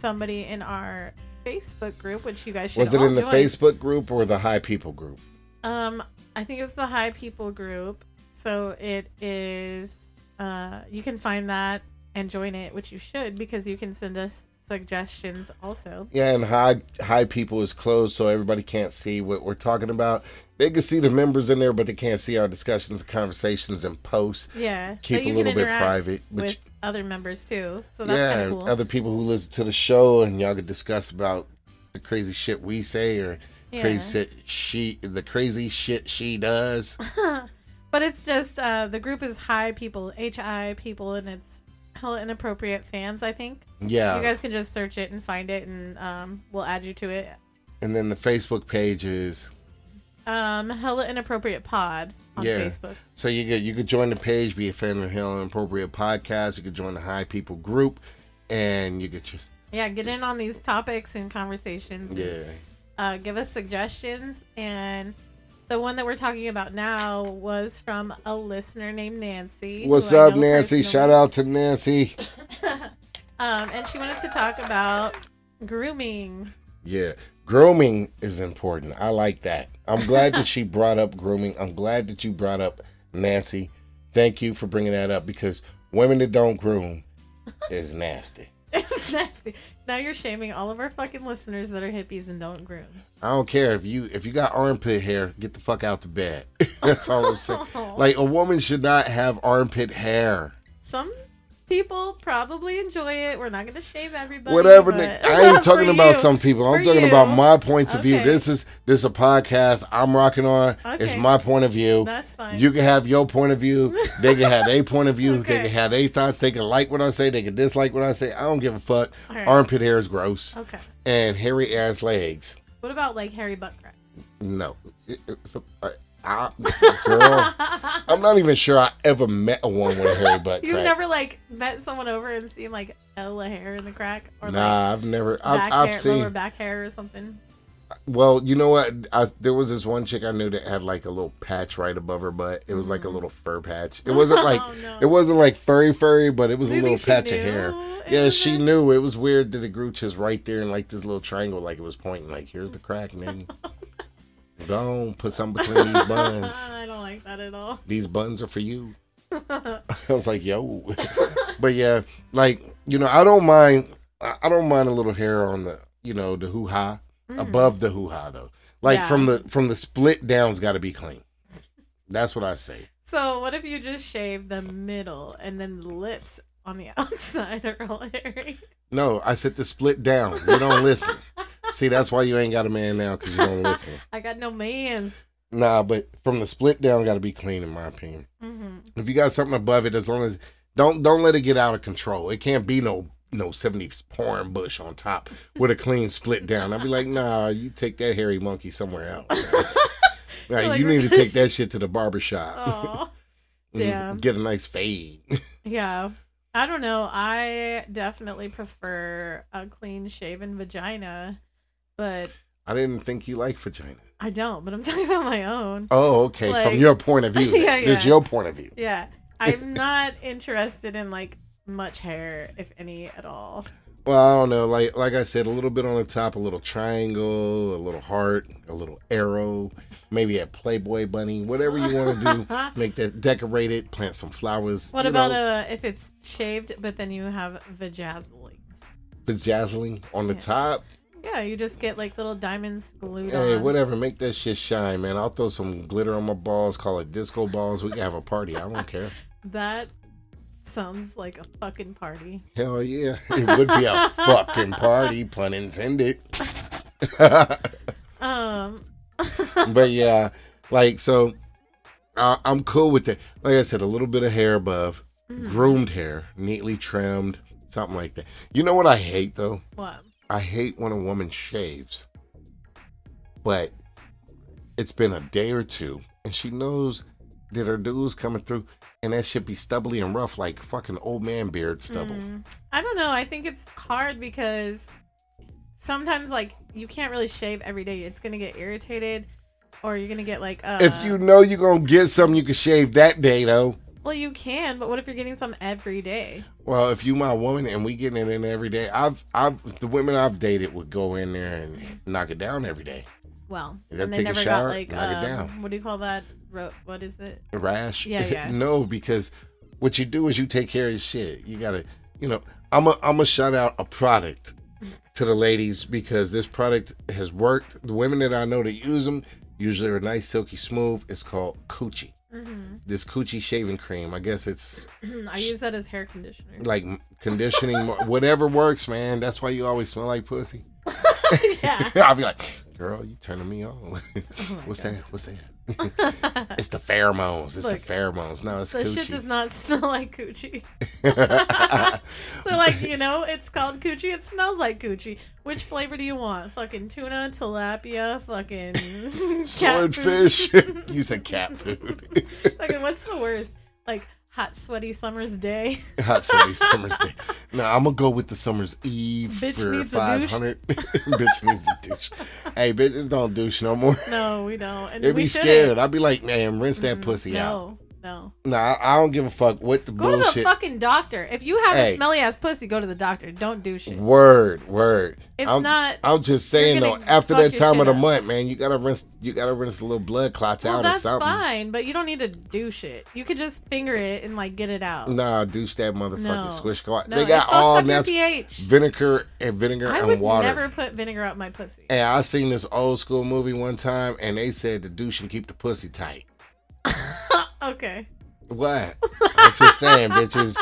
somebody in our Facebook group, which you guys should Was it in the join. Facebook group or the High People group? Um, I think it was the High People group. So it is. Uh, you can find that and join it, which you should because you can send us suggestions also. Yeah, and High High People is closed, so everybody can't see what we're talking about. They can see the members in there, but they can't see our discussions, and conversations, and posts. Yeah, Keep so a little bit private, with other members too. So that's yeah, kind and of cool. other people who listen to the show, and y'all can discuss about the crazy shit we say, or Yeah. crazy shit she the crazy shit she does. but it's just uh, the group is high people, HI people, and it's hella inappropriate fans. I think Yeah, you guys can just search it and find it, and um, we'll add you to it. and then the Facebook page is Um, hella inappropriate pod on Yeah. Facebook. so you could you could join the page, be a fan of Hella inappropriate Podcast. You could join the High People group, and you could just Yeah, get in on these topics and conversations. and, yeah. uh, give us suggestions. And the one that we're talking about now was from a listener named Nancy. What's up, Nancy? personally. Shout out to Nancy. um, and she wanted to talk about grooming. Yeah, grooming is important. I like that. I'm glad that she brought up grooming. I'm glad that you brought up Nancy. Thank you for bringing that up because women that don't groom is nasty. It's nasty. Now you're shaming all of our fucking listeners that are hippies and don't groom. I don't care if you if you got armpit hair, get the fuck out the bed. That's all I'm saying. Like a woman should not have armpit hair. Some people probably enjoy it. We're not gonna shame everybody. Whatever. Nick, I ain't talking about you. some people. I'm For talking you. about my points of view. This is this is a podcast I'm rocking on. Okay. It's my point of view. That's fine. You can have your point of view. They can have their point of view. They can have their thoughts. They can like what I say. They can dislike what I say. I don't give a fuck. Right. Armpit hair is gross. Okay. And hairy ass legs. What about like hairy butt crack? No. I- I- girl, I'm not even sure I ever met a woman with a hairy butt You've crack. never like met someone over and seen like Ella hair in the crack or nah, I've never. back I've, I've hair, seen. lower back hair or something. Well, you know what? I, there was this one chick I knew that had like a little patch right above her butt. It was like a Mhm. little fur patch. It wasn't like Oh, no. it wasn't like furry furry, but it was Do a little patch of hair. it Yeah, she a- knew. It was weird that it grew just right there in like this little triangle, like it was pointing. Like here's the crack, man. Go on, put something between these buns. I don't like that at all. These buns are for you. I was like, yo. but yeah, like you know, I don't mind. I don't mind a little hair on the, you know, the hoo ha Mhm. above the hoo ha though. Like Yeah. from the from the split down's got to be clean. That's what I say. So what if you just shave the middle and then the lips on the outside are all hairy? No, I said the split down. You don't listen. See, that's why you ain't got a man now because you don't listen. I got no mans. Nah, but from the split down, got to be clean in my opinion. hmm If you got something above it, as long as don't don't let it get out of control. It can't be no no 70s porn bush on top with a clean split down. I'd be like, nah, you take that hairy monkey somewhere else. Nah, Like, you need to take that shit to the barber shop. Oh, damn. Get a nice fade. yeah. I don't know. I definitely prefer a clean shaven vagina, but I didn't think you liked vagina. I don't. But I'm talking about my own. Oh, okay. Like- From your point of view. Yeah, yeah. It's your point of view. Yeah, I'm not interested in like much hair, if any at all. Well, I don't know. Like like I said, a little bit on the top, a little triangle, a little heart, a little arrow, maybe a Playboy bunny, whatever you want to do. Make that decorate it, plant some flowers. What about know, uh if it's shaved, but then you have vajazzling? bedazzling on the Yeah. top? Yeah, you just get like little diamonds glued Hey, on. whatever. Make that shit shine, man. I'll throw some glitter on my balls. Call it disco balls. We can have a party. I don't care. That sounds like a fucking party. Hell yeah, it would be a fucking party, pun intended. Um. but yeah, like so, I, I'm cool with it. Like I said, a little bit of hair above, mhm. groomed hair, neatly trimmed, something like that. You know what I hate though? What? I hate when a woman shaves, but it's been a day or two, and she knows that her dude's coming through, and that should be stubbly and rough like fucking old man beard stubble. Mm. I don't know. I think it's hard because sometimes like you can't really shave every day. It's gonna get irritated, or you're gonna get like uh. if you know you're gonna get something, you can shave that day though. Well, you can, but what if you're getting some every day? Well, if you my woman and we getting it in every day, I've I've the women I've dated would go in there and knock it down every day. Well, You and they take a never shower, got like knock it um, down. what do you call that? Ro- what is it? A rash? Yeah, yeah. no, because what you do is you take care of your shit. You gotta, you know, I'm a I'm a shout out a product to the ladies because this product has worked. The women that I know that use them usually are nice, silky smooth. It's called Coochie. Hmm This Coochie shaving cream. I guess it's I use that as hair conditioner. like conditioning, whatever works, man. That's why you always smell like pussy. yeah. I'll be like, girl, you turning me on. Oh What's God. that? What's that? It's the pheromones. It's Look, the pheromones. No, it's That shit does not smell like coochie. They're like, you know, it's called coochie. It smells like coochie. Which flavor do you want? Fucking tuna, tilapia, fucking Swordfish. you said cat food. fucking what's the worst? Like hot, sweaty summer's day. Hot sweaty summer's day. Now I'm gonna go with the summer's eve Bitch for five hundred. bitch needs a douche. Hey, bitches don't douche no more. No, we don't. And They we be shouldn't. scared. I'd be like, man, rinse that pussy out. No, no. Nah, I don't give a fuck what the Go to the fucking doctor. If you have Hey. a smelly ass pussy, go to the doctor. Don't do shit. Word, word. It's I'm, not. I'm just saying though. After that time of the up. month, man, you gotta rinse. You gotta rinse the little blood clots Well, out or something. that's fine, but you don't need to do shit. You could just finger it and like get it out. Nah, douche that motherfucking No. squish squat. No, they got all your pH. vinegar and vinegar I and water. I would never put vinegar up my pussy. Hey, I seen this old school movie one time, and they said the douche and keep the pussy tight. okay. What? I'm just saying, bitches.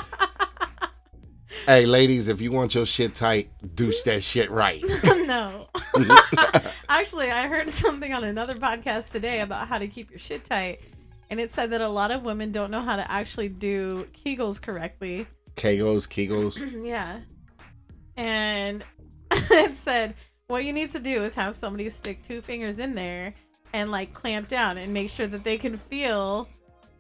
Hey, ladies, if you want your shit tight, douche that shit right. no. Actually, I heard something on another podcast today about how to keep your shit tight. And it said that a lot of women don't know how to actually do Kegels correctly. Kegels, Kegels. yeah. And it said what you need to do is have somebody stick two fingers in there and like clamp down and make sure that they can feel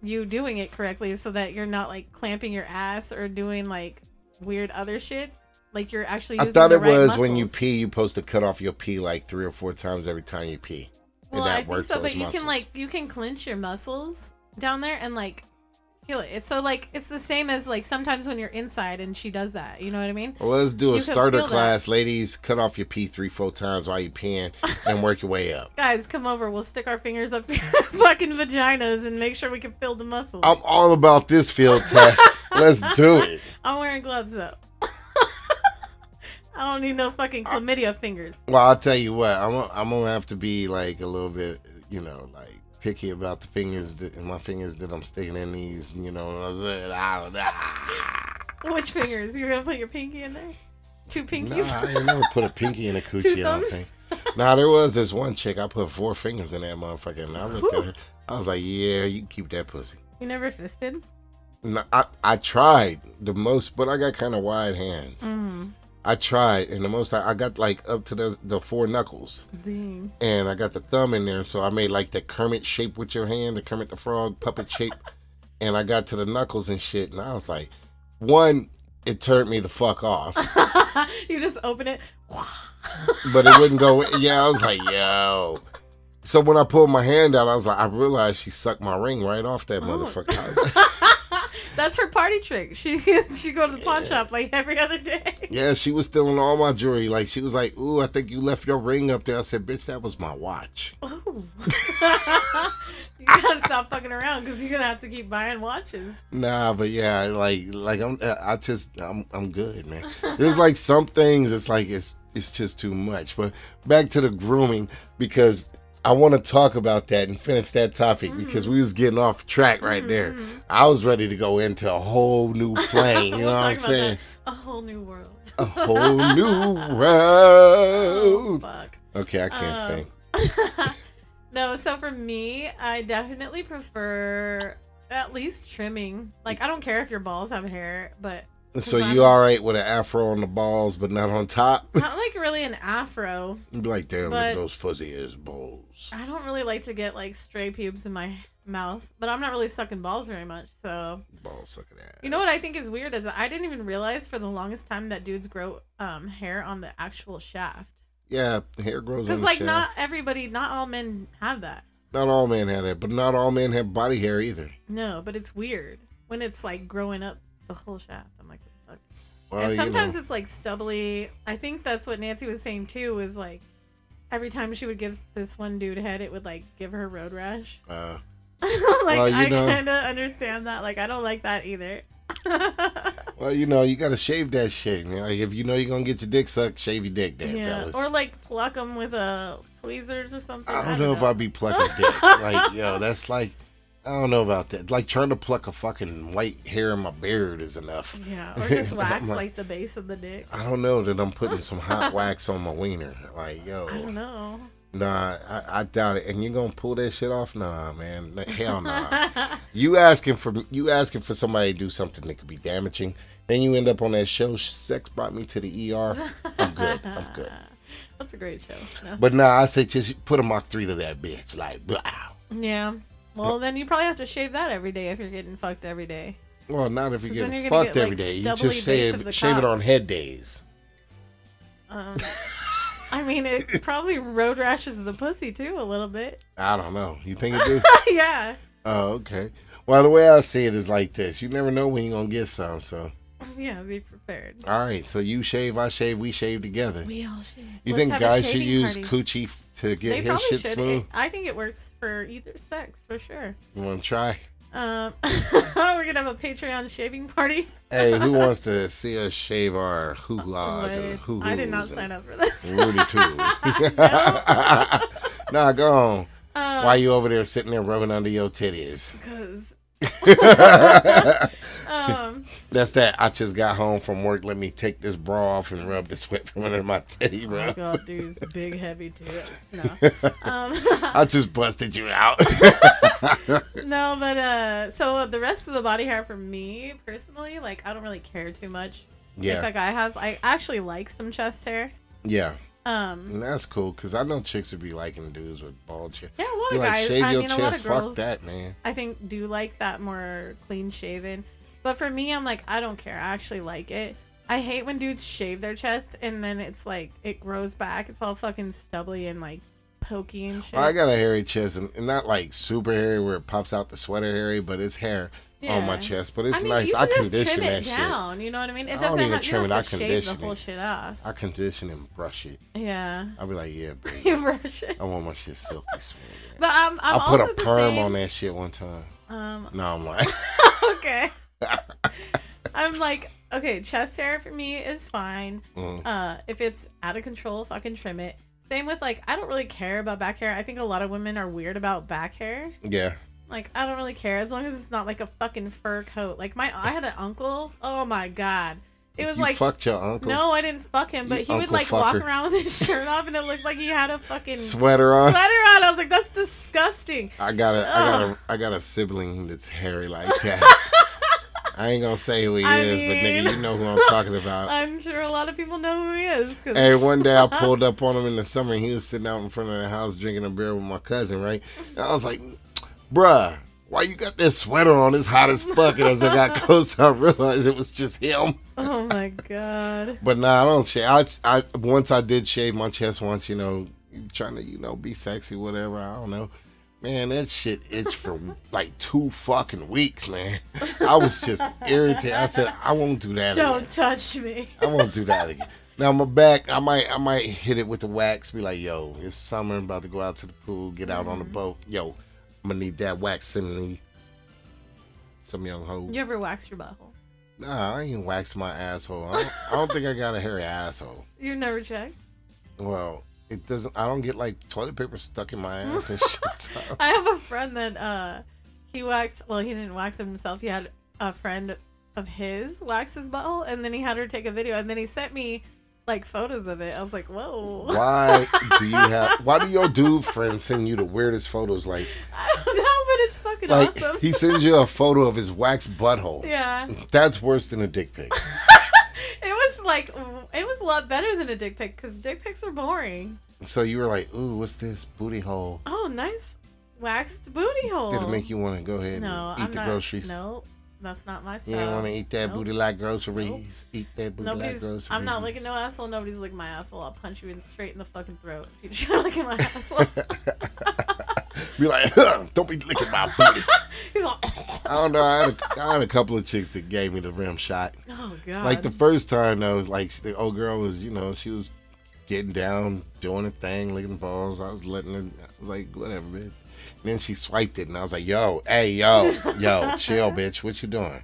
you doing it correctly so that you're not like clamping your ass or doing like weird other shit. Like you're actually I thought it right was when you pee, you're supposed to cut off your pee like three or four times every time you pee. Well, and that I think works so, those but you muscles. can like you can clench your muscles down there and like. It's so like it's the same as like sometimes when you're inside and she does that. You know what I mean? Well, let's do a You starter feel that. class, ladies. Cut off your pee three, four times while you peeing, and work your way up. Guys, come over. We'll stick our fingers up your fucking vaginas and make sure we can feel the muscles. I'm all about this field test. Let's do it. I'm wearing gloves though. I don't need no fucking chlamydia fingers. Well, I'll tell you what. I'm I'm gonna have to be like a little bit, you know, like picky about the fingers that in my fingers that I'm sticking in these. You know, what I'm saying? I don't know. Which fingers? You're gonna put your pinky in there? Two pinkies? I ain't never put a pinky in a coochie. I don't think. Now there was this one chick. I put four fingers in that motherfucker, and I looked at her. I was like, "Yeah, you can keep that pussy." you never fisted? No, I I tried the most, but I got kind of wide hands. Mm. I tried, and the most I, I got like up to the the four knuckles, Dang. and I got the thumb in there, so I made like the Kermit shape with your hand, the Kermit the Frog puppet shape, and I got to the knuckles and shit, and I was like, one, it turned me the fuck off, you just open it. but it wouldn't go. Yeah, I was like, yo. So when I pulled my hand out, I was like, I realized she sucked my ring right off that Oh. motherfucker. I was like, That's her party trick. She she go to the pawn shop like every other day. yeah, she was stealing all my jewelry. Like she was like, "Ooh, I think you left your ring up there." I said, "Bitch, that was my watch." Ooh. you gotta stop fucking around because you're gonna have to keep buying watches. Nah, but yeah, like like I'm I just I'm I'm good, man. There's like some things it's like it's it's just too much. But back to the grooming because I want to talk about that and finish that topic because we was getting off track right there. Mhm. I was ready to go into a whole new plane, you know what I'm saying? that. A whole new world. A whole new Oh, road. fuck. Okay, I can't Um, sing. no, so for me, I definitely prefer at least trimming. Like, I don't care if your balls have hair, but So I'm- you all right with an afro on the balls but not on top? not like really an afro. Like, damn, look at those fuzzy ass balls. I don't really like to get like stray pubes in my mouth, but I'm not really sucking balls very much. So, Balls sucking ass. you know what I think is weird is I didn't even realize for the longest time that dudes grow um hair on the actual shaft. Yeah, hair grows on Because like shaft. not everybody, not all men have that. Not all men have that, but not all men have body hair either. No, but it's weird when it's like growing up the whole shaft. I'm like, what? Well, and you sometimes know, it's like stubbly. I think that's what Nancy was saying too. Was like every time she would give this one dude head, it would like give her road rash. uh, like Well, you I kind of understand that. Like I don't like that either. well, you know, you gotta shave that shit. Man. Like, if you know you're gonna get your dick sucked, shave your dick, damn yeah, fellas. or like pluck them with a tweezers or something. I don't know if I'd be plucking dick. Like, yo, that's like, I don't know about that. Like trying to pluck a fucking white hair in my beard is enough. Yeah, or just wax like- like the base of the dick. I don't know that I'm putting some hot wax on my wiener. Like, yo, I don't know. nah, I, I doubt it. And you're gonna pull that shit off? Nah, man, hell nah. you asking for you asking for somebody to do something that could be damaging, then you end up on that show. Sex brought me to the ER. I'm good. I'm good. That's a great show. No. But nah, I say just put a Mach three to that bitch. Like, blah. Yeah. Well, then you probably have to shave that every day if you're getting fucked every day. Well, not if 'Cause then getting you're gonna fucked get, every like, day. You just base of shave the shave it cock. on head days. Um, I mean, it probably road rashes the pussy too a little bit. I don't know. You think it do? yeah. oh, okay. Well, the way I see it is like this. You never know when you're gonna get some. So, Yeah, be prepared. all right. So you shave, I shave, we shave together. We all shave. You Let's think have a guys should shaving use party. coochie to get They his shit should. smooth? I think it works for either sex for sure. You want to try? Um, we're gonna have a Patreon shaving party. Hey, who wants to see us shave our hoo-las and What? hoo I did not sign up for this. Rudy Toos. nah, go on. Um, Why you over there sitting there rubbing under your titties? Because um, That's that. I just got home from work. Let me take this bra off and rub the sweat from under my titty, oh bro. my god, dude's big heavy tits. No. Um, I just busted you out. no, but uh, so the rest of the body hair for me personally, like I don't really care too much. Like yeah, that guy has, I actually like some chest hair. yeah, Um, and that's cool because I know chicks would be liking dudes with bald chest. yeah, a lot Be of like, guys. shave I your mean, a lot chest. of girls. Fuck that, man. I think do like that more clean shaven. But for me, I'm like, I don't care. I actually like it. I hate when dudes shave their chest and then it's like it grows back. It's all fucking stubbly and like pokey and shit. I got a hairy chest, and, and not like super hairy where it pops out the sweater hairy, but it's hair on my chest. But it's I mean, nice. you I condition trim that it shit. down. You know what I mean? It I doesn't don't even have, trim it, I shave the condition whole it. shit off. I condition and brush it. Yeah, I'll be like, yeah, baby. you brush it. I want my shit silky smooth. But I'm, I'm I put a perm same. on that shit one time. Um, No, I'm like, okay. I'm like, okay, chest hair for me is fine. mm, Uh, if it's out of control, fucking trim it. Same with like, I don't really care about back hair. I think a lot of women are weird about back hair. yeah. Like, I don't really care as long as it's not like a fucking fur coat. Like my, I had an uncle. Oh my god, it was you like. fucked your uncle. No, I didn't fuck him, but You he would like walk around with his shirt off, and it looked like he had a fucking Sweater on. sweater on. I was like, that's disgusting. I got a, I got a, I got a sibling that's hairy like that. I ain't gonna say who he I is, but nigga, you know who I'm talking about. I'm sure a lot of people know who he is. Hey, one day I pulled up on him in the summer and he was sitting out in front of the house drinking a beer with my cousin, right? And I was like, bruh, why you got that sweater on? It's hot as fuck. And as I got closer, I realized it was just him. oh my god. But nah, I don't shave. I, I once I did shave my chest once, you know, trying to, you know, be sexy, whatever. I don't know. Man, that shit itched for like two fucking weeks, man. I was just irritated. I said, I won't do that again. Don't again. touch me. I won't do that again. Now my back, I might, I might hit it with the wax. Be like, yo, it's summer. I'm about to go out to the pool, get out on the Mhm. boat. Yo, I'm gonna need that wax. Some young hoe. You ever wax your butthole? Nah, I ain't wax my asshole. I don't, I don't think I got a hairy asshole. You never checked? Well, it doesn't. I don't get like toilet paper stuck in my ass and shit. I have a friend that uh he waxed well, he didn't wax it himself. He had a friend of his wax his butthole and then he had her take a video and then he sent me like photos of it. I was like, Whoa. Why do you have? Why do your dude friends send you the weirdest photos? Like, I don't know, but it's fucking like awesome. he sends you a photo of his wax butthole. yeah. That's worse than a dick pic. It was like it was a lot better than a dick pic because dick pics are boring. So you were like, "Ooh, what's this booty hole?" Oh, nice waxed booty hole. Did it make you want to go ahead No, and eat I'm the not. groceries? No, that's not my style. You don't want to eat that Nope. booty like groceries. Eat that booty like groceries. I'm not licking no asshole. Nobody's licking my asshole. I'll punch you in straight in the fucking throat if you try licking my asshole. Be like, "Huh, don't be licking my booty. He's like, I don't know. I had, a, I had a couple of chicks that gave me the rim shot. oh god. Like the first time though, like the old girl was, you know, she was getting down, doing a thing, licking balls. I was letting her. I was like, whatever, bitch. And then she swiped it, and I was like, yo, hey, yo, yo, chill, bitch. What you doing?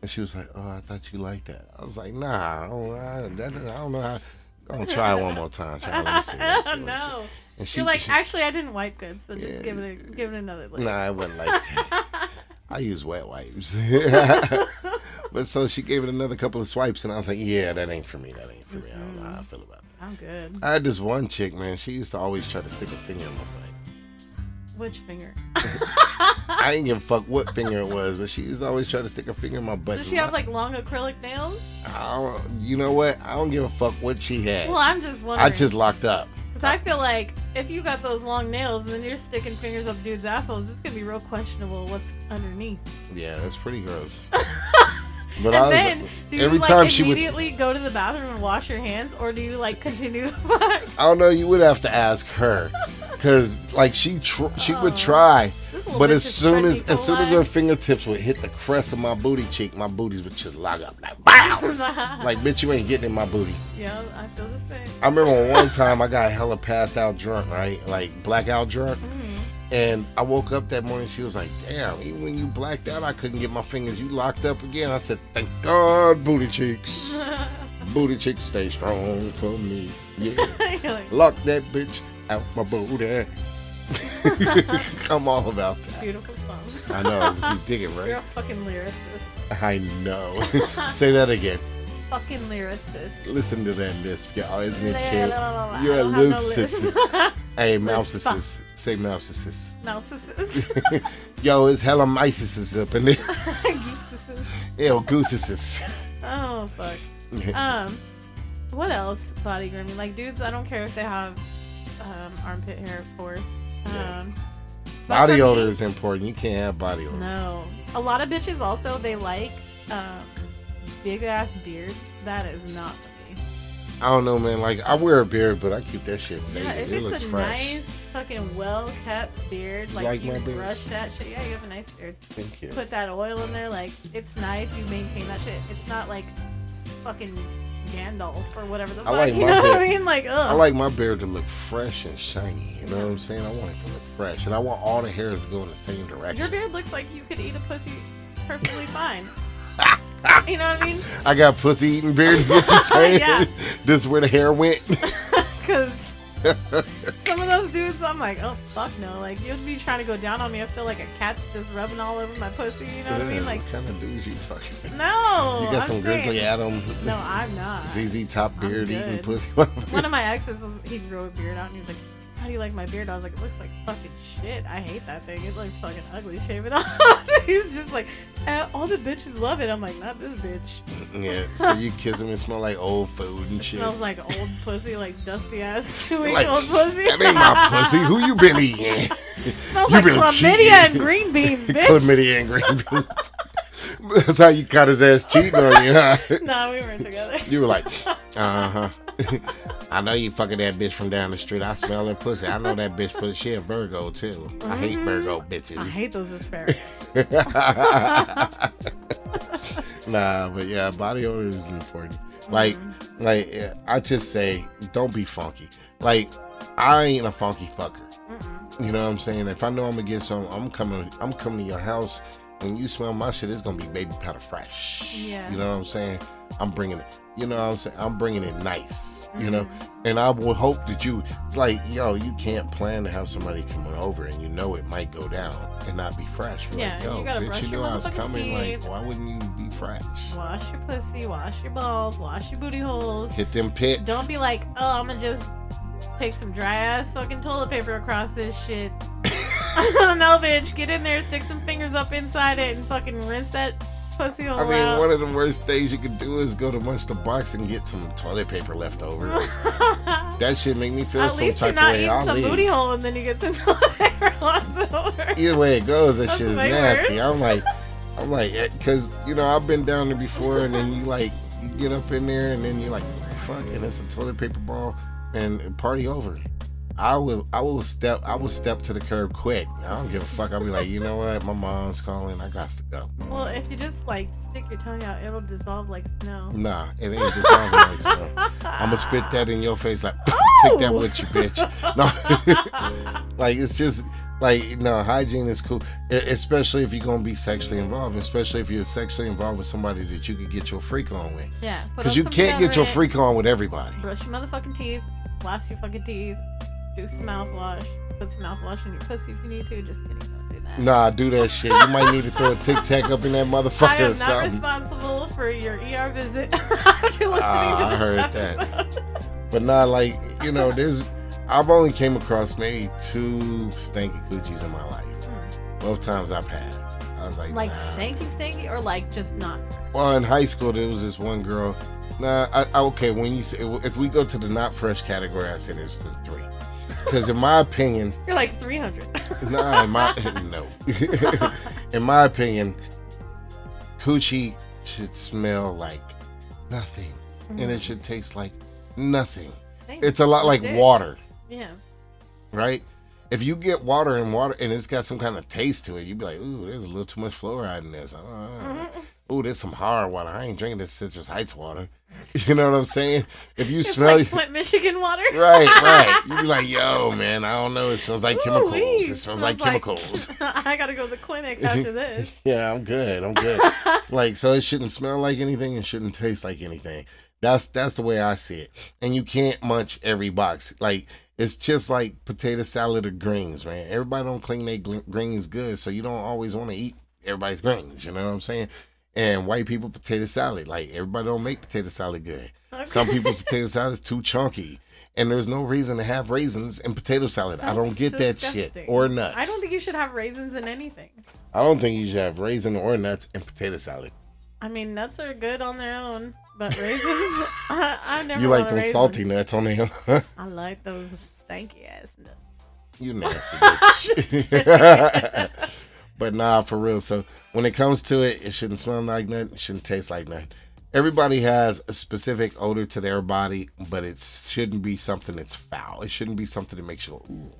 And she was like, oh, I thought you liked that. I was like, nah, I don't, I, that, I don't know how. I'm gonna try it one more time. Try, let me see, let me see, let me see. no. And she, You're like, she- actually, I didn't wipe good, so just give it, a, give it another lick. Nah, I wouldn't like that. I use wet wipes. but so she gave it another couple of swipes, and I was like, yeah, that ain't for me. That ain't for me. I don't know how I mm-hmm. feel about it. I'm good. I had this one chick, man. She used to always try to stick a finger in my butt. Which finger? I ain't give a fuck what finger it was, but she used to always try to stick a finger in my butt. Does she have like long acrylic nails? I don't, you know what? I don't give a fuck what she had. Well, I'm just wondering. I just locked up. Because I feel like if you got those long nails and then you're sticking fingers up dudes' assholes, it's gonna be real questionable what's underneath. Yeah, that's pretty gross. and I was then, do you every like time she would, immediately go to the bathroom and wash your hands, or do you like continue to fuck? I don't know. You would have to ask her, cause like she tr- she would Oh. try, but as soon as as soon as her fingertips would hit the crest of my booty cheek, my booties would just lock up like wow. Like bitch, you ain't getting in my booty. yeah, I feel the same. I remember one time I got hella passed out drunk, right? Like blackout drunk. Mm. And I woke up that morning. She was like, "Damn, even when you blacked out, I couldn't get my fingers. You locked up again." I said, "Thank God, booty cheeks, booty cheeks stay strong for me." Yeah, like, lock that bitch out my booty. I'm all about that. beautiful song. I know you dig it, right? You're a fucking lyricist. I know. Say that again. Fucking lyricist. Listen to that lisp, y'all. Isn't it cute? You're a no lyricist. Hey, mousicist. Say mousicist. Narcissist. Yo, it's hella micesis up in there. Ew, gooses. oh fuck. Um, what else? Body grooming, like dudes. I don't care if they have um, armpit hair, of course. Yeah. Um, but Body odor is important. You can't have body odor. No, a lot of bitches also they like um, big ass beards. That is not for me. I don't know, man. Like, I wear a beard, but I keep that shit Yeah, faded. it looks a fresh. nice, fucking well kept beard, like, Like you my beard? brush that shit. Yeah, you have a nice beard. Thank you. Put that oil in there, like it's nice. You maintain that shit. It's not like fucking Gandalf or whatever the I fuck. like you my know what I mean? Like, ugh. I like my beard to look fresh and shiny. You know what I'm saying? I want it to look fresh. And I want all the hairs to go in the same direction. Your beard looks like you could eat a pussy perfectly fine. you know what I mean? I got pussy eating beard, is what you saying? Yeah. this is where the hair went. Some of those dudes, I'm like, oh fuck no. Like you'd be trying to go down on me. I feel like a cat's just rubbing all over my pussy. You know what I mean? Like, what kind of dudes you fucking? no. You got I'm some saying- Grizzly Adam, No, I'm not. ZZ Top beard eating pussy. One of my exes was he grew a beard out and he was like, How do you like my beard? I was like, It looks like fucking shit. I hate that thing. It looks fucking ugly. Shave it off. He's just like, "Eh, all the bitches love it. I'm like, not this bitch. yeah, so you kiss him and smell like old food and shit. Smells like old pussy, like dusty ass chewing Like, old pussy. That ain't my pussy. Who you been eating? Smells you like been chlamydia cheating. and green beans, bitch. Chlamydia and green beans. That's how you caught his ass cheating on you, huh? nah, we weren't together. You were like, uh huh. I know you fucking that bitch from down the street. I smell her pussy. I know that bitch, but she a Virgo too. I hate Mhm. Virgo bitches. I hate those asparagus. nah, but yeah, body odor is important. Like, Mhm. like I just say, don't be funky. Like, I ain't a funky fucker. Mm-mm. You know what I'm saying? If I know I'm gonna get some, I'm coming. I'm coming to your house. When you smell my shit, it's gonna be baby powder fresh. Yeah. You know what I'm saying? I'm bringing it. You know what I'm saying? I'm bringing it nice. You know, Mhm. and I would hope that you. It's like, yo, you can't plan to have somebody coming over, and you know it might go down and not be fresh. We're Yeah, like, yo, you gotta bitch, brush you your I was coming. Like, why wouldn't you be fresh? Wash your pussy, wash your balls, wash your booty holes. Hit them pits. Don't be like, oh, I'm gonna just take some dry ass fucking toilet paper across this shit. no, bitch, get in there, stick some fingers up inside it, and fucking rinse that pussy hole I mean, out. one of the worst things you could do is go to Munch the Box and get some toilet paper left over. that shit make me feel At some least you're type of not way. eating I'll some leave. booty hole and then you get some toilet paper left over. Either way it goes, that That's shit is nasty. worse. I'm like, I'm like, eh, because you know I've been down there before, and then you like you get up in there, and then you're like, fuck, and it's a toilet paper ball, and party over. I will, I will step, I will step to the curb quick. I don't give a fuck. I'll be like, you know what, my mom's calling. I got to go. Well, if you just like stick your tongue out, it'll dissolve like snow. Nah, it ain't dissolving like snow. I'm gonna spit that in your face like, oh! take that Oh! with you, bitch. No, like it's just like no hygiene is cool, especially if you're gonna be sexually involved, especially if you're sexually involved with somebody that you could get your freak on with, yeah, because you can't get your freak on with everybody. Brush your motherfucking teeth, floss your fucking teeth, do some mouthwash, put some mouthwash in your pussy if you need to. Just kidding, don't do that. Nah, do that shit. You might need to throw a tic tac up in that I motherfucker or am not something. responsible for your ER visit. After listening Ah, to I heard that. But not like you know, there's. I've only came across maybe two stanky coochies in my life. Both times I passed. I was like, Like nah. stanky, stanky, or like just not. Well, in high school, there was this one girl. Nah, I, I- okay. When you say, if we go to the not fresh category, I say there's the three. Because in my opinion, You're like 300. nah, in my no, in my opinion, coochie should smell like nothing, and Mm. it should taste like nothing. Stanky. It's a lot like water, Yeah. right? If you get water and water and it's got some kind of taste to it, you'd be like, "Ooh, there's a little too much fluoride in this." Uh, Mhm. Ooh, there's some hard water. I ain't drinking this Citrus Heights water. You know what I'm saying? If you It's smell, like Flint, Michigan water. right, right, you'd be like, "Yo, man, I don't know. It smells like chemicals. Ooh-wee, It smells like chemicals." I gotta go to the clinic after this. yeah, I'm good. I'm good. like, so it shouldn't smell like anything. It shouldn't taste like anything. That's that's the way I see it. And you can't munch every box. Like it's just like potato salad or greens, man. Everybody don't clean their greens good, so you don't always want to eat everybody's greens. You know what I'm saying? And white people potato salad, like everybody don't make potato salad good. Some Okay. people's potato salad is too chunky, and there's no reason to have raisins in potato salad. I don't That's get that shit or nuts. I don't think you should have raisins in anything. I don't think you should have raisin or nuts in potato salad. I mean, nuts are good on their own, but raisins, I, I never. You like those raisin. salty nuts on there? I like those stanky ass nuts. you nasty bitch. But nah, for real. So when it comes to it, it shouldn't smell like nothing. It shouldn't taste like nothing. Everybody has a specific odor to their body, but it shouldn't be something that's foul. It shouldn't be something that makes you go, ooh.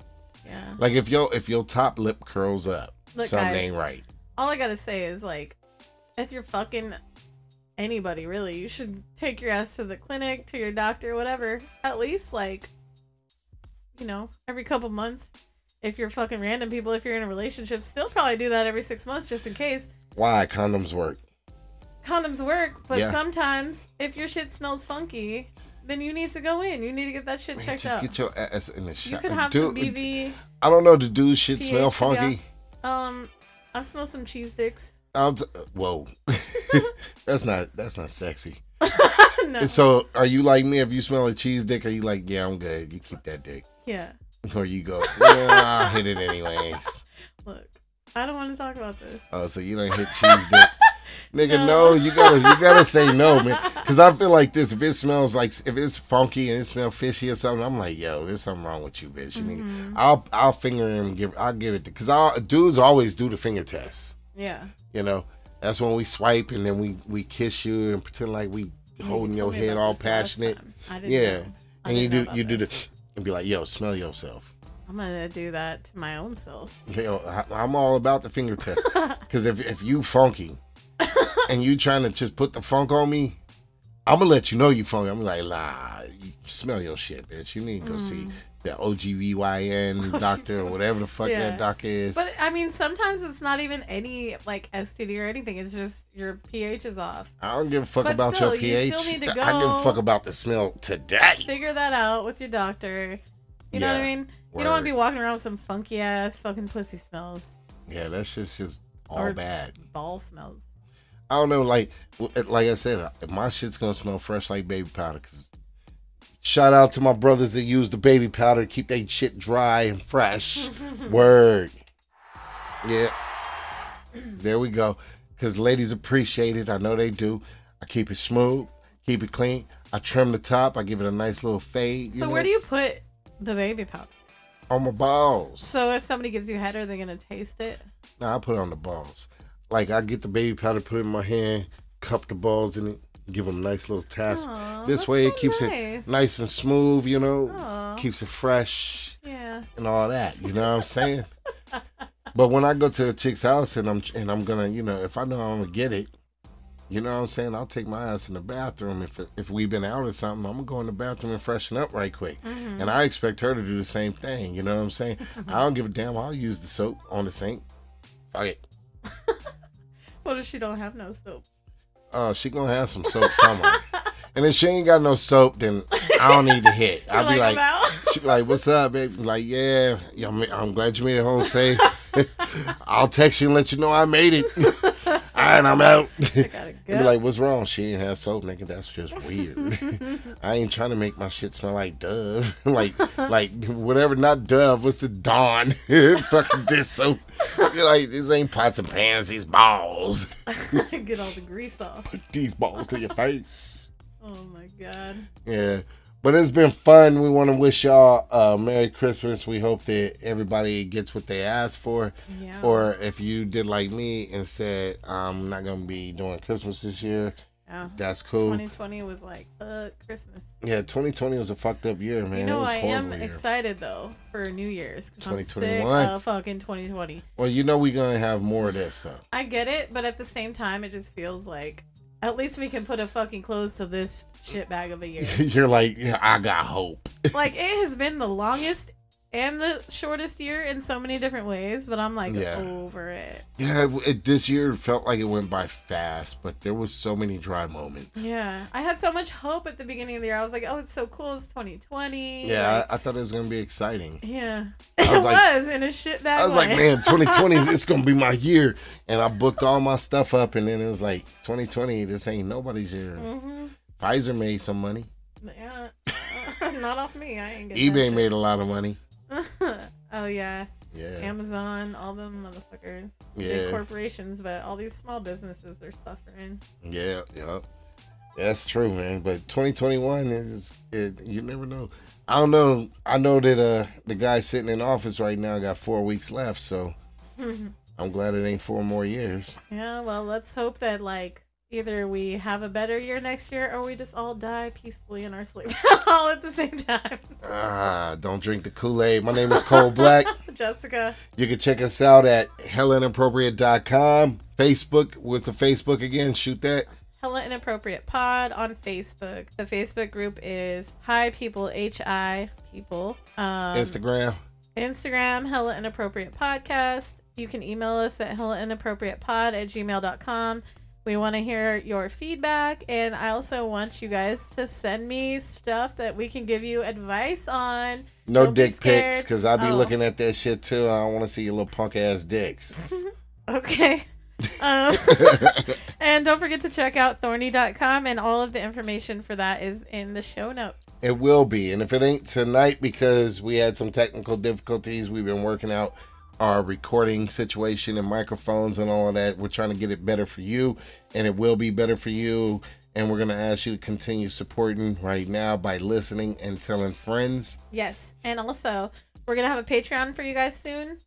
Yeah. Like if your if your top lip curls up, Look, something guys. ain't right. All I gotta say is like, if you're fucking anybody, really, you should take your ass to the clinic, to your doctor, whatever. At least like, you know, every couple months. If you're fucking random people, if you're in a relationship, still probably do that every six months just in case. Why condoms work? Condoms work, but Yeah. sometimes if your shit smells funky, then you need to go in. You need to get that shit checked just out. get your ass in the shot. you could have some BV. I don't know. The dude shit pH, smell yeah. funky. Um, I've smelled some cheese sticks. I'm t- whoa, that's not that's not sexy. no. So, are you like me? If you smell a cheese dick, are you like, yeah, I'm good. You keep that dick, yeah. Or you go, yeah, I'll hit it anyways. Look, I don't want to talk about this. Oh, so you don't hit cheese dick, nigga? No. No, you gotta you gotta say no, man. Because I feel like this. If it smells like if it's funky and it smells fishy or something, I'm like, yo, there's something wrong with you, bitch. Mhm. I'll I'll finger him. Give I'll give it to because I dudes always do the finger test. Yeah. You know, that's when we swipe and then we we kiss you and pretend like we holding You your head all passionate. I Yeah. know. I And you do you do the this. And be like, yo, smell yourself. I'm gonna do that to my own self. You know, I, I'm all about the finger test because if if you funky and you trying to just put the funk on me, I'm gonna let you know you funky. I'm like, nah, you smell your shit, bitch. You need to go see Mm. The OBGYN doctor or whatever the fuck Yeah. that doc is. But I mean, sometimes it's not even any like STD or anything. It's just your pH is off. I don't give a fuck But about still, your you pH. still need to I give a fuck about the smell today. Figure that out with your doctor. You know what I Yeah. mean? You don't want to be walking around with some funky ass fucking pussy smells, Yeah, that's just just all Or- bad. ball smells. I don't know, like like I said, uh, my shit's gonna smell fresh like baby powder. Cause shout out to my brothers that use the baby powder to keep their shit dry and fresh. Word. Yeah. There we go. Cause ladies appreciate it. I know they do. I keep it smooth, keep it clean. I trim the top. I give it a nice little fade. So know, where do you put the baby powder? on my balls? So if somebody gives you head, are they gonna taste it? Nah, I put it on the balls. Like I get the baby powder, put it in my hand, cup the balls in it, give them a nice little task. Aw, this way so it keeps nice. it nice and smooth, you know, Aw. keeps it fresh Yeah. and all that. You know what I'm saying? but when I go to a chick's house and I'm and I'm gonna, you know, if I know I'm gonna get it, you know what I'm saying? I'll take my ass in the bathroom if if we've been out or something. I'm gonna go in the bathroom and freshen up right quick. Mhm. And I expect her to do the same thing. You know what I'm saying? I don't give a damn. I'll use the soap on the sink. Fuck it. What if she don't have no soap? Oh, she gonna have some soap somewhere. and if she ain't got no soap, then I don't need to hit. I'll be like, "I'm she be like, "What's up, baby?" Like, yeah, yeah I'm, I'm glad you made it home safe. I'll text you and let you know I made it. All right, I'm out. I gotta go. be like, what's wrong? She ain't have soap, nigga. That's just weird. I ain't trying to make my shit smell like Dove. like, like whatever, not Dove. What's the Dawn? Fucking this soap. You're like, these ain't pots and pans. These balls. Get all the grease off. Put These balls to your face. Oh my god. Yeah. But it's been fun. We want to wish y'all uh, Merry Christmas. We hope that everybody gets what they asked for. Yeah. Or if you did like me and said, I'm not going to be doing Christmas this year, yeah. that's cool. 2020 was like, uh, Christmas. Yeah, 2020 was a fucked up year, man. you know, I a am year. excited though for New Year's. 'cause I'm sick 2021. fucking 2020. Well, you know we're going to have more of this stuff. I get it, but at the same time, it just feels like at least we can put a fucking close to this shit bag of a year. You're like, yeah, I got hope. like it has been the longest and the shortest year in so many different ways, but I'm like Yeah. over it. Yeah, it, it, this year felt like it went by fast, but there was so many dry moments. Yeah, I had so much hope at the beginning of the year. I was like, "Oh, it's so cool! It's 2020." Yeah, Like, I, I thought it was going to be exciting. yeah, I it was like- was in a shit bag. I was like, man, 2020 is it's gonna be my year, and I booked all my stuff up, and then it was like 2020. This ain't nobody's year. Mhm. Pfizer made some money. Yeah, not off me. I ain't getting eBay made a lot of money. oh yeah, Yeah, Amazon, all them motherfuckers, big corporations, but all these small businesses are suffering. yeah, yeah. That's true, man. But 2021 is it. You never know. I don't know. I know that uh the guy sitting in office right now got four weeks left, so I'm glad it ain't four more years. yeah, well, let's hope that like either we have a better year next year or we just all die peacefully in our sleep all at the same time. Ah, don't drink the Kool Aid. My name is Cole Black. Jessica. You can check us out at hellainappropriate.com. Facebook. What's the Facebook again? Shoot that. Hella Inappropriate Pod on Facebook. The Facebook group is Hi People, H I People. Um, Instagram. Instagram, Hella Inappropriate Podcast. You can email us at hellainappropriatepod at gmail.com. We want to hear your feedback, and I also want you guys to send me stuff that we can give you advice on. No Don't be dick pics, because I'll be Oh. looking at that shit too. I don't want to see your little punk ass dicks. Okay. Um, and don't forget to check out thorny.com, and all of the information for that is in the show notes. It will be. And if it ain't tonight because we had some technical difficulties, we've been working out our recording situation and microphones and all of that. We're trying to get it better for you, and it will be better for you. And we're going to ask you to continue supporting right now by listening and telling friends. Yes. And also, we're going to have a Patreon for you guys soon.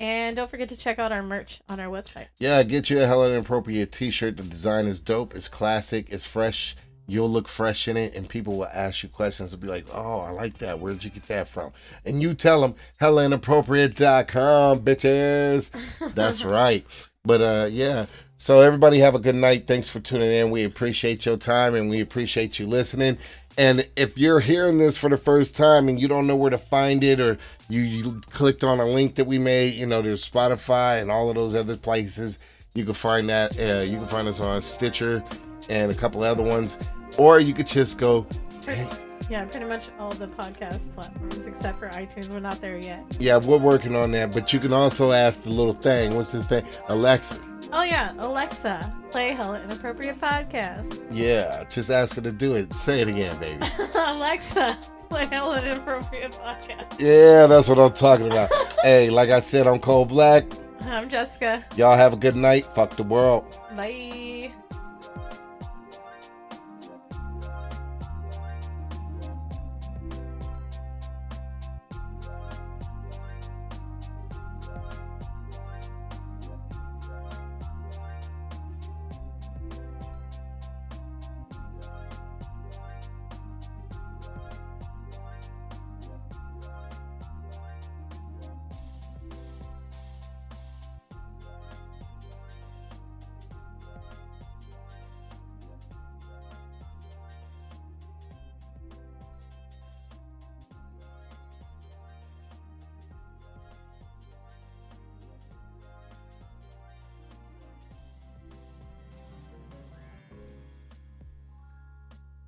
And don't forget to check out our merch on our website. Yeah, get you a hella inappropriate t shirt. The design is dope, it's classic, it's fresh. You'll look fresh in it, and people will ask you questions. They'll be like, Oh, I like that. Where'd you get that from? And you tell them, hellainappropriate.com, bitches. That's right. But uh, yeah. So everybody have a good night. Thanks for tuning in. We appreciate your time and we appreciate you listening. And if you're hearing this for the first time and you don't know where to find it, or you, you clicked on a link that we made, you know, there's Spotify and all of those other places. You can find that. Uh, you can find us on Stitcher and a couple other ones, or you could just go. Hey, Yeah, pretty much all the podcast platforms except for iTunes. We're not there yet. yeah, we're working on that. But you can also ask the little thing. What's the thing? Alexa. Oh, yeah. Alexa, play Hella Inappropriate Podcast. Yeah, just ask her to do it. Say it again, baby. Alexa, play Hella Inappropriate Podcast. Yeah, that's what I'm talking about. hey, like I said, I'm Cole Black. I'm Jessica. Y'all have a good night. Fuck the world. Bye.